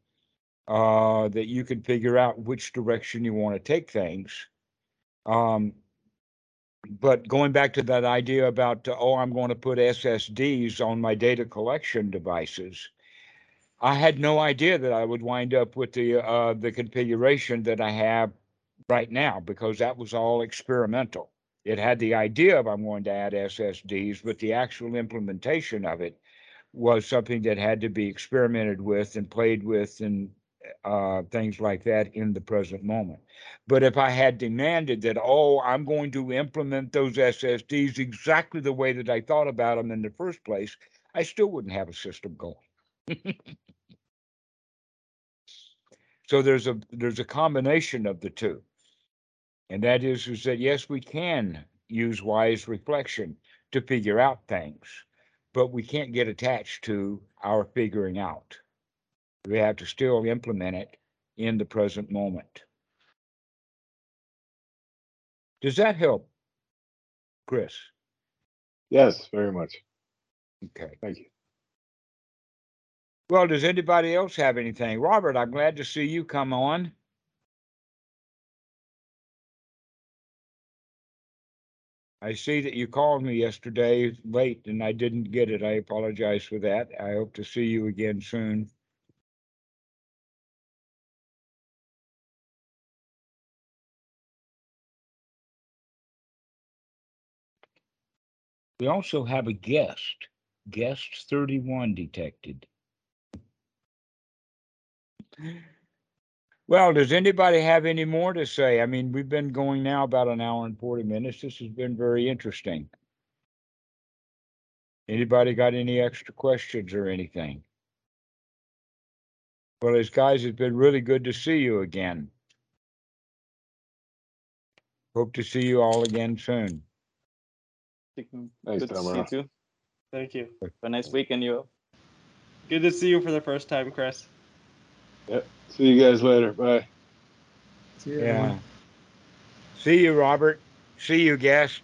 uh, that you can figure out which direction you want to take things. Um, but going back to that idea about, oh, I'm going to put SSDs on my data collection devices. I had no idea that I would wind up with the uh, the configuration that I have right now because that was all experimental. It had the idea of I'm going to add SSDs, but the actual implementation of it was something that had to be experimented with and played with and uh, things like that in the present moment. But if I had demanded that, oh, I'm going to implement those SSDs exactly the way that I thought about them in the first place, I still wouldn't have a system going. so there's a there's a combination of the two. And that is, is that yes, we can use wise reflection to figure out things, but we can't get attached to our figuring out. We have to still implement it in the present moment. Does that help, Chris? Yes, very much. Okay. Thank you. Well, does anybody else have anything? Robert, I'm glad to see you come on. I see that you called me yesterday late and I didn't get it. I apologize for that. I hope to see you again soon. We also have a guest, guest thirty-one detected. Well, does anybody have any more to say? I mean, we've been going now about an hour and forty minutes. This has been very interesting. Anybody got any extra questions or anything? Well, as guys, it's been really good to see you again. Hope to see you all again soon. Thanks, Good to see you too. Thank you. Have a nice weekend, you. all. Good to see you for the first time, Chris. See you guys later. Bye. See you, Yeah. See you, Robert. See you, guest.